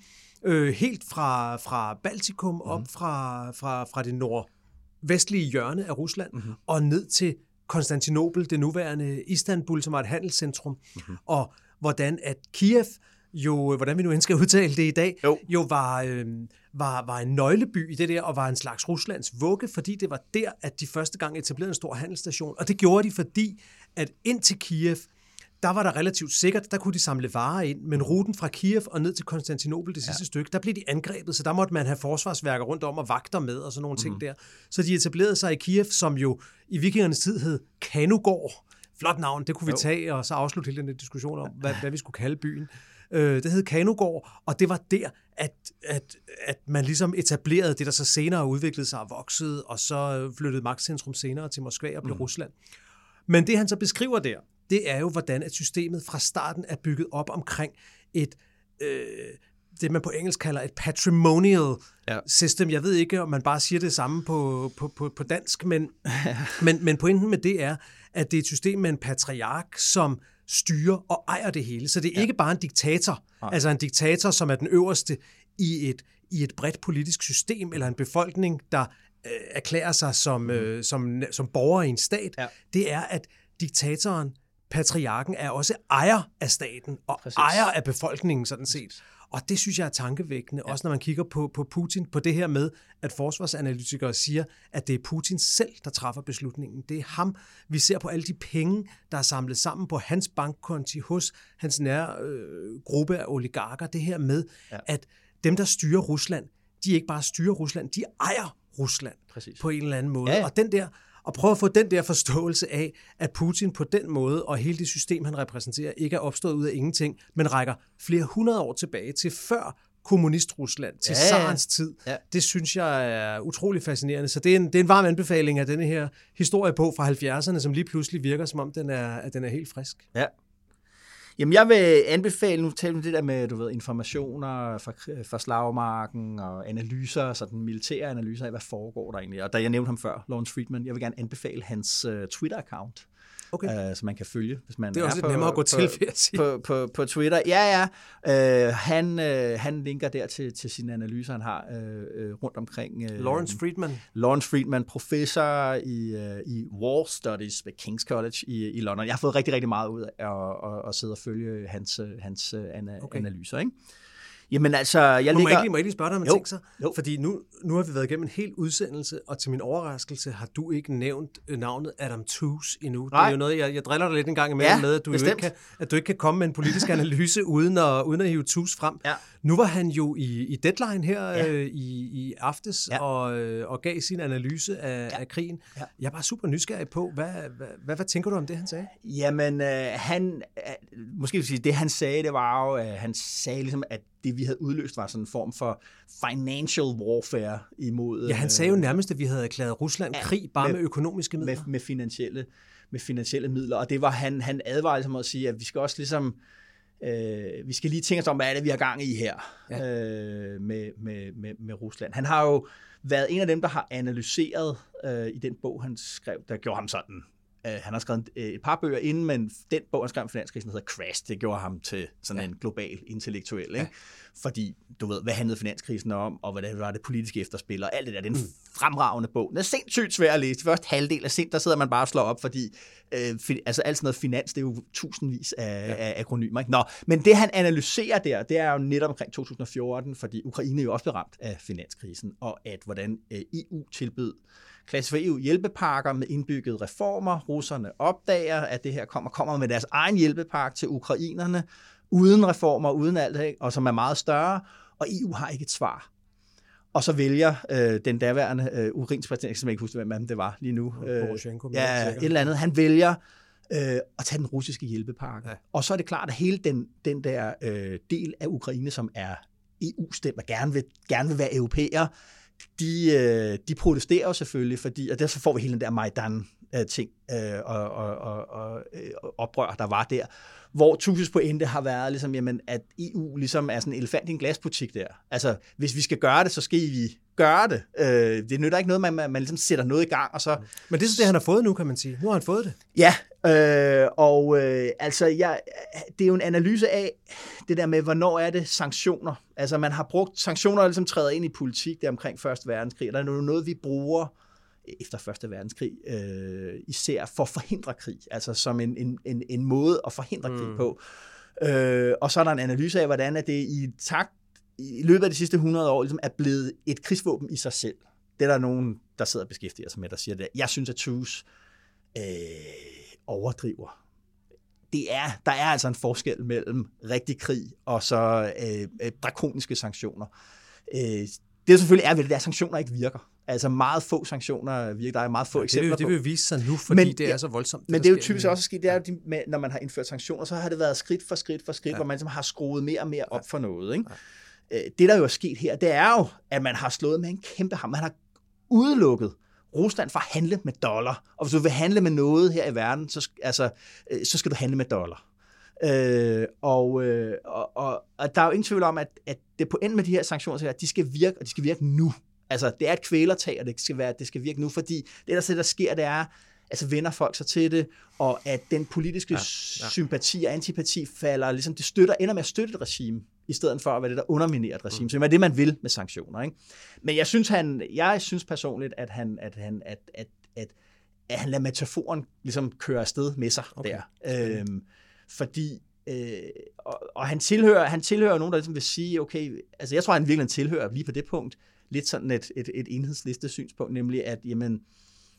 øh, helt fra, fra Baltikum mm-hmm. op fra, fra, fra det nord vestlige hjørne af Rusland mm-hmm. og ned til Konstantinopel, det nuværende Istanbul, som er et handelscentrum, mm-hmm. og hvordan at Kiev jo, hvordan vi nu end skal udtale det i dag, jo, jo var, øh, var, var en nøgleby i det der, og var en slags Ruslands vugge, fordi det var der, at de første gang etablerede en stor handelsstation. Og det gjorde de, fordi at ind til Kiev, der var der relativt sikkert, der kunne de samle varer ind, men ruten fra Kiev og ned til Konstantinopel, det sidste ja. stykke, der blev de angrebet, så der måtte man have forsvarsværker rundt om og vagter med og sådan nogle mm. ting mhm. der. Så de etablerede sig i Kiev, som jo i vikingernes tid hed Kanugård. Flot navn, det kunne vi jo. tage og så afslutte hele den diskussion om, hvad, hvad vi skulle kalde byen. Øh, det hed Kanugård, og det var der, at, at, at man ligesom etablerede det, der så senere udviklede sig og voksede, og så flyttede magtcentrum senere til Moskva og blev mm. Rusland. Men det han så beskriver der, det er jo, hvordan at systemet fra starten er bygget op omkring et, øh, det man på engelsk kalder et patrimonial ja. system. Jeg ved ikke, om man bare siger det samme på, på, på, på dansk, men, men, men pointen med det er, at det er et system med en patriark, som styrer og ejer det hele. Så det er ja. ikke bare en diktator, ja. altså en diktator, som er den øverste i et, i et bredt politisk system, eller en befolkning, der øh, erklærer sig som, mm. øh, som, som borger i en stat. Ja. Det er, at diktatoren patriarken er også ejer af staten og Præcis. Ejer af befolkningen sådan set. Og det synes jeg er tankevækkende, ja. også når man kigger på, på Putin, på det her med, at forsvarsanalytikere siger, at det er Putin selv, der træffer beslutningen. Det er ham. Vi ser på alle de penge, der er samlet sammen på hans bankkonti hos hans nære øh, gruppe af oligarker. Det her med, ja. at dem, der styrer Rusland, de ikke bare styrer Rusland, de ejer Rusland Præcis. på en eller anden måde. Ja. Og den der og prøve at få den der forståelse af, at Putin på den måde, og hele det system, han repræsenterer, ikke er opstået ud af ingenting, men rækker flere hundrede år tilbage til før kommunist-Rusland, til Ja, ja. Sarens tid. Ja. Det synes jeg er utrolig fascinerende. Så det er, en, det er en varm anbefaling af denne her historiebog fra 70'erne, som lige pludselig virker, som om den er, at den er helt frisk. Ja. Jamen, jeg vil anbefale, nu taler vi det der med, du ved, informationer fra, fra slagmarken og analyser, sådan militære analyser af, hvad foregår der egentlig. Og da jeg nævnte ham før, Lawrence Friedman, jeg vil gerne anbefale hans uh, Twitter-account, Okay. uh, som man kan følge, hvis man Det er også lidt på, nemmere at gå på, til, vil jeg sige. På, på, på Twitter. Ja, ja. Uh, han, uh, han linker der til, til sine analyser, han har uh, uh, rundt omkring. Uh, Lawrence Friedman. Lawrence Friedman, professor i, uh, i War Studies ved King's College i, i London. Jeg har fået rigtig, rigtig meget ud af at, at, at sidde og følge hans, øh, hans uh, ana, okay. analyser. Ikke? Jamen altså, jeg Må, ligger... må, jeg ikke, må jeg ikke lige spørge dig om en ting så? jo. Fordi nu, nu har vi været igennem en hel udsendelse, og til min overraskelse har du ikke nævnt øh, navnet Adam Tooze endnu. Det er Nej. jo noget, jeg, jeg driller dig lidt en gang imellem Ja, med, at du, jo ikke kan, at du ikke kan komme med en politisk analyse uden at, uden at hive Tooze frem. Ja. Nu var han jo i, i Deadline her Ja. øh, i, i aftes Ja. og, øh, og gav sin analyse af, ja. af krigen. Ja. Jeg er bare super nysgerrig på, hvad, hvad, hvad, hvad tænker du om det, han sagde? Jamen, øh, han, øh, måske vil sige, det han sagde, det var jo, øh, han sagde ligesom, at det vi havde udløst var sådan en form for financial warfare imod... Ja, han sagde jo nærmest, at vi havde erklæret Rusland Ja, krig bare med, med- økonomiske midler. med, med finansielle med finansielle midler, og det var han, han advarede ligesom at sige, at vi skal også ligesom, øh, vi skal lige tænke os om, hvad er det, vi har gang i her ja. øh, med, med, med, med Rusland. Han har jo været en af dem, der har analyseret øh, i den bog, han skrev, der gjorde ham sådan, øh, han har skrevet et, et par bøger inden, men den bog, han skrev om finanskrisen, hedder Crash, det gjorde ham til sådan ja. en global intellektuel, ikke? Ja. fordi du ved, hvad handlede finanskrisen om, og hvad det var det politiske efterspil, og alt det der, det er en mm. fremragende bog. Den er sindssygt svær at læse. Første halvdel af sind, der sidder man bare og slår op, fordi øh, fi, altså alt sådan noget finans, det er jo tusindvis af, ja. af akronymer. Ikke? Nå, men det han analyserer der, det er jo netop omkring 2014, fordi Ukraine jo også blev ramt af finanskrisen, og at hvordan øh, EU tilbød klasse for EU hjælpepakker med indbyggede reformer. Russerne opdager, at det her kommer, kommer med deres egen hjælpepakke til ukrainerne, uden reformer, uden alt det, ikke? og som er meget større, og EU har ikke et svar. Og så vælger øh, den daværende øh, ukrainske præsident, jeg kan ikke huske, hvem det var lige nu. Øh, Poroshenko, ja, et eller andet. Han vælger øh, at tage den russiske hjælpepakke. Ja. Og så er det klart, at hele den, den der øh, del af Ukraine, som er EU-stemt og gerne vil, gerne vil være europæer, de, øh, de protesterer jo selvfølgelig, fordi, og derfor får vi hele den der Majdan øh, og, og, og, og øh, oprør, der var der. Hvor Tusis pointe har været, ligesom, jamen, at EU ligesom er sådan en elefant i en glasbutik der. Altså, hvis vi skal gøre det, så skal vi gøre det. Øh, det nytter ikke noget, man, man, man ligesom sætter noget i gang, og så, Men det er så det, han har fået nu, kan man sige. Nu har han fået det. Ja, øh, og øh, altså, jeg, det er jo en analyse af det der med, hvornår er det sanktioner. Altså, man har brugt sanktioner, der ligesom træder ind i politik, der omkring Første Verdenskrig. Der er noget, vi bruger efter Første Verdenskrig, øh, især for at forhindre krig, altså som en, en, en, en måde at forhindre krig på. Øh, og så er der en analyse af, hvordan at det i takt i løbet af de sidste 100 år ligesom er blevet et krigsvåben i sig selv. Det er der nogen, der sidder og beskæftiger sig med, der siger det. Jeg synes, at Truce øh, overdriver. Det er, der er altså en forskel mellem rigtig krig og så øh, øh, drakoniske sanktioner. Øh, det selvfølgelig er, at sanktioner ikke virker. Altså meget få sanktioner virker. Der er meget få det, eksempler vil, det på. vil vise sig nu, fordi Men- det er så voldsomt. Men der det er jo typisk også sket, det er jo, med, når man har indført sanktioner, så har det været skridt for skridt for skridt, ja. hvor man ligesom har skruet mere og mere op for noget. Ikke? Ja. Det, der jo er sket her, det er jo, at man har slået med en kæmpe ham. Man har udelukket Rusland fra at handle med dollar. Og hvis du vil handle med noget her i verden, så, altså, øh, så skal du handle med dollar. Øh, og, øh, og, og, og der er jo ingen tvivl om, at, at det på enden med de her sanktioner, så er, at de skal virke, og de skal virke nu. Altså, det er et kvælertag, og det skal, være, det skal virke nu, fordi det, der, så der sker, det er, altså vender folk sig til det, og at den politiske ja, ja. sympati og antipati falder, ligesom det støtter, ender med at støtte et regime, i stedet for at være det, der underminerer et regime, mm. som er det, man vil med sanktioner. Ikke? Men jeg synes, han, jeg synes personligt, at, han, at, han, at, at, at at han lader metaforen ligesom køre afsted med sig okay. der. Øhm, fordi øh, og, og han tilhører han tilhører nogen, der ligesom vil sige, okay, altså jeg tror, han virkelig tilhører lige på det punkt, lidt sådan et, et, et enhedsliste synspunkt, nemlig at, jamen,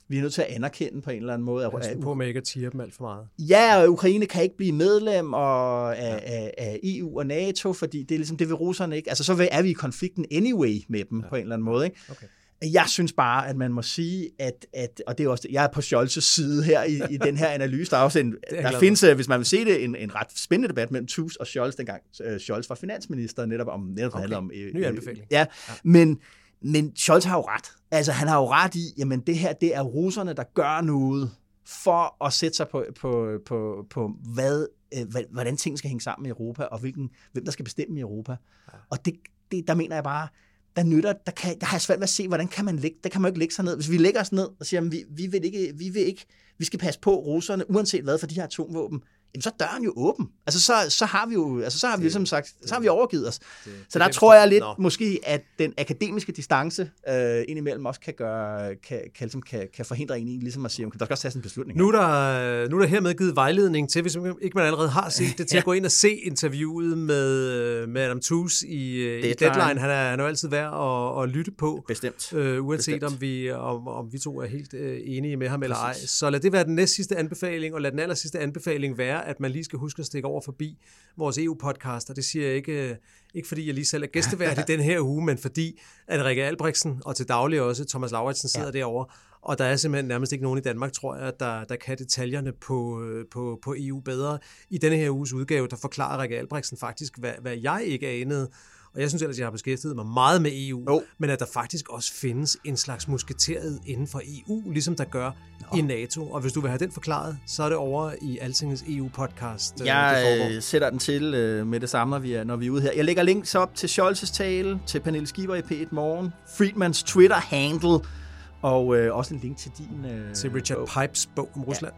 vi er nødt til at anerkende på en eller anden måde. At, at, på, man ikke at dem alt for meget. Ja, og Ukraine kan ikke blive medlem og af, ja. af, af EU og NATO, fordi det er ligesom, det vil russerne ikke. Altså, så er vi i konflikten anyway med dem ja. på en eller anden måde. Ikke? Okay. Jeg synes bare, at man må sige, at, at og det er også, jeg er på Scholz' side her i, i den her analyse. Der, er også en, der findes, hvis man vil se det, en, en ret spændende debat mellem Tus og Scholz, dengang uh, Scholz var finansminister, netop om, netop okay. om... Øh, Ny anbefaling. Ja, ja, men men Scholz har jo ret. Altså, han har jo ret i, jamen det her, det er russerne, der gør noget for at sætte sig på, på, på, på hvad, øh, hvordan ting skal hænge sammen i Europa, og hvilken, hvem der skal bestemme i Europa. Ja. Og det, det, der mener jeg bare, der nytter, der, kan, der har jeg svært ved at se, hvordan kan man ligge, der kan man jo ikke lægge sig ned. Hvis vi lægger os ned og siger, at vi, vi, vil ikke, vi vil ikke, vi skal passe på russerne, uanset hvad, for de her atomvåben, jamen så er døren jo åben. Altså så, så har vi jo, altså så har vi ligesom sagt, så har vi overgivet os. Det, så der det, tror jeg lidt Nå. måske, at den akademiske distance øh, indimellem også kan gøre, kan, kan, ligesom, kan, kan forhindre en i ligesom at sige, okay, der skal også tages en beslutning. Nu er der, nu er der hermed givet vejledning til, hvis ikke man allerede har set det, til ja. at gå ind og se interviewet med, med Adam Tooze i Deadline. i Deadline. Han er, han er jo altid værd at, at lytte på. Bestemt. Øh, uanset Bestemt. om vi, om, om vi to er helt øh, enige med ham eller ej. Så lad det være den næst sidste anbefaling, og lad den aller sidste anbefaling være, at man lige skal huske at stikke over forbi vores EU-podcast, og det siger jeg ikke, ikke fordi jeg lige selv er gæstevært i den her uge, men fordi at Rikke Albrechtsen og til daglig også Thomas Lauritsen sidder ja. derovre, og der er simpelthen nærmest ikke nogen i Danmark, tror jeg, der, der kan detaljerne på, på, på EU bedre. I denne her uges udgave, der forklarer Rikke Albrechtsen faktisk, hvad, hvad jeg ikke anede, og jeg synes ellers, at jeg har beskæftiget mig meget med EU, oh. men at der faktisk også findes en slags musketeret inden for EU, ligesom der gør Nå. i NATO. Og hvis du vil have den forklaret, så er det over i Altingets EU-podcast. Øh, jeg øh, sætter den til øh, med det samme, når vi, er, når vi er ude her. Jeg lægger links op til Scholz's tale, til Pernille Skipper i P1 Morgen, Friedmans Twitter-handle, og øh, også en link til din... Øh, til Richard bog. Pipes bog om Rusland.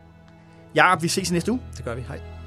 Ja. ja, vi ses næste uge. Det gør vi. Hej.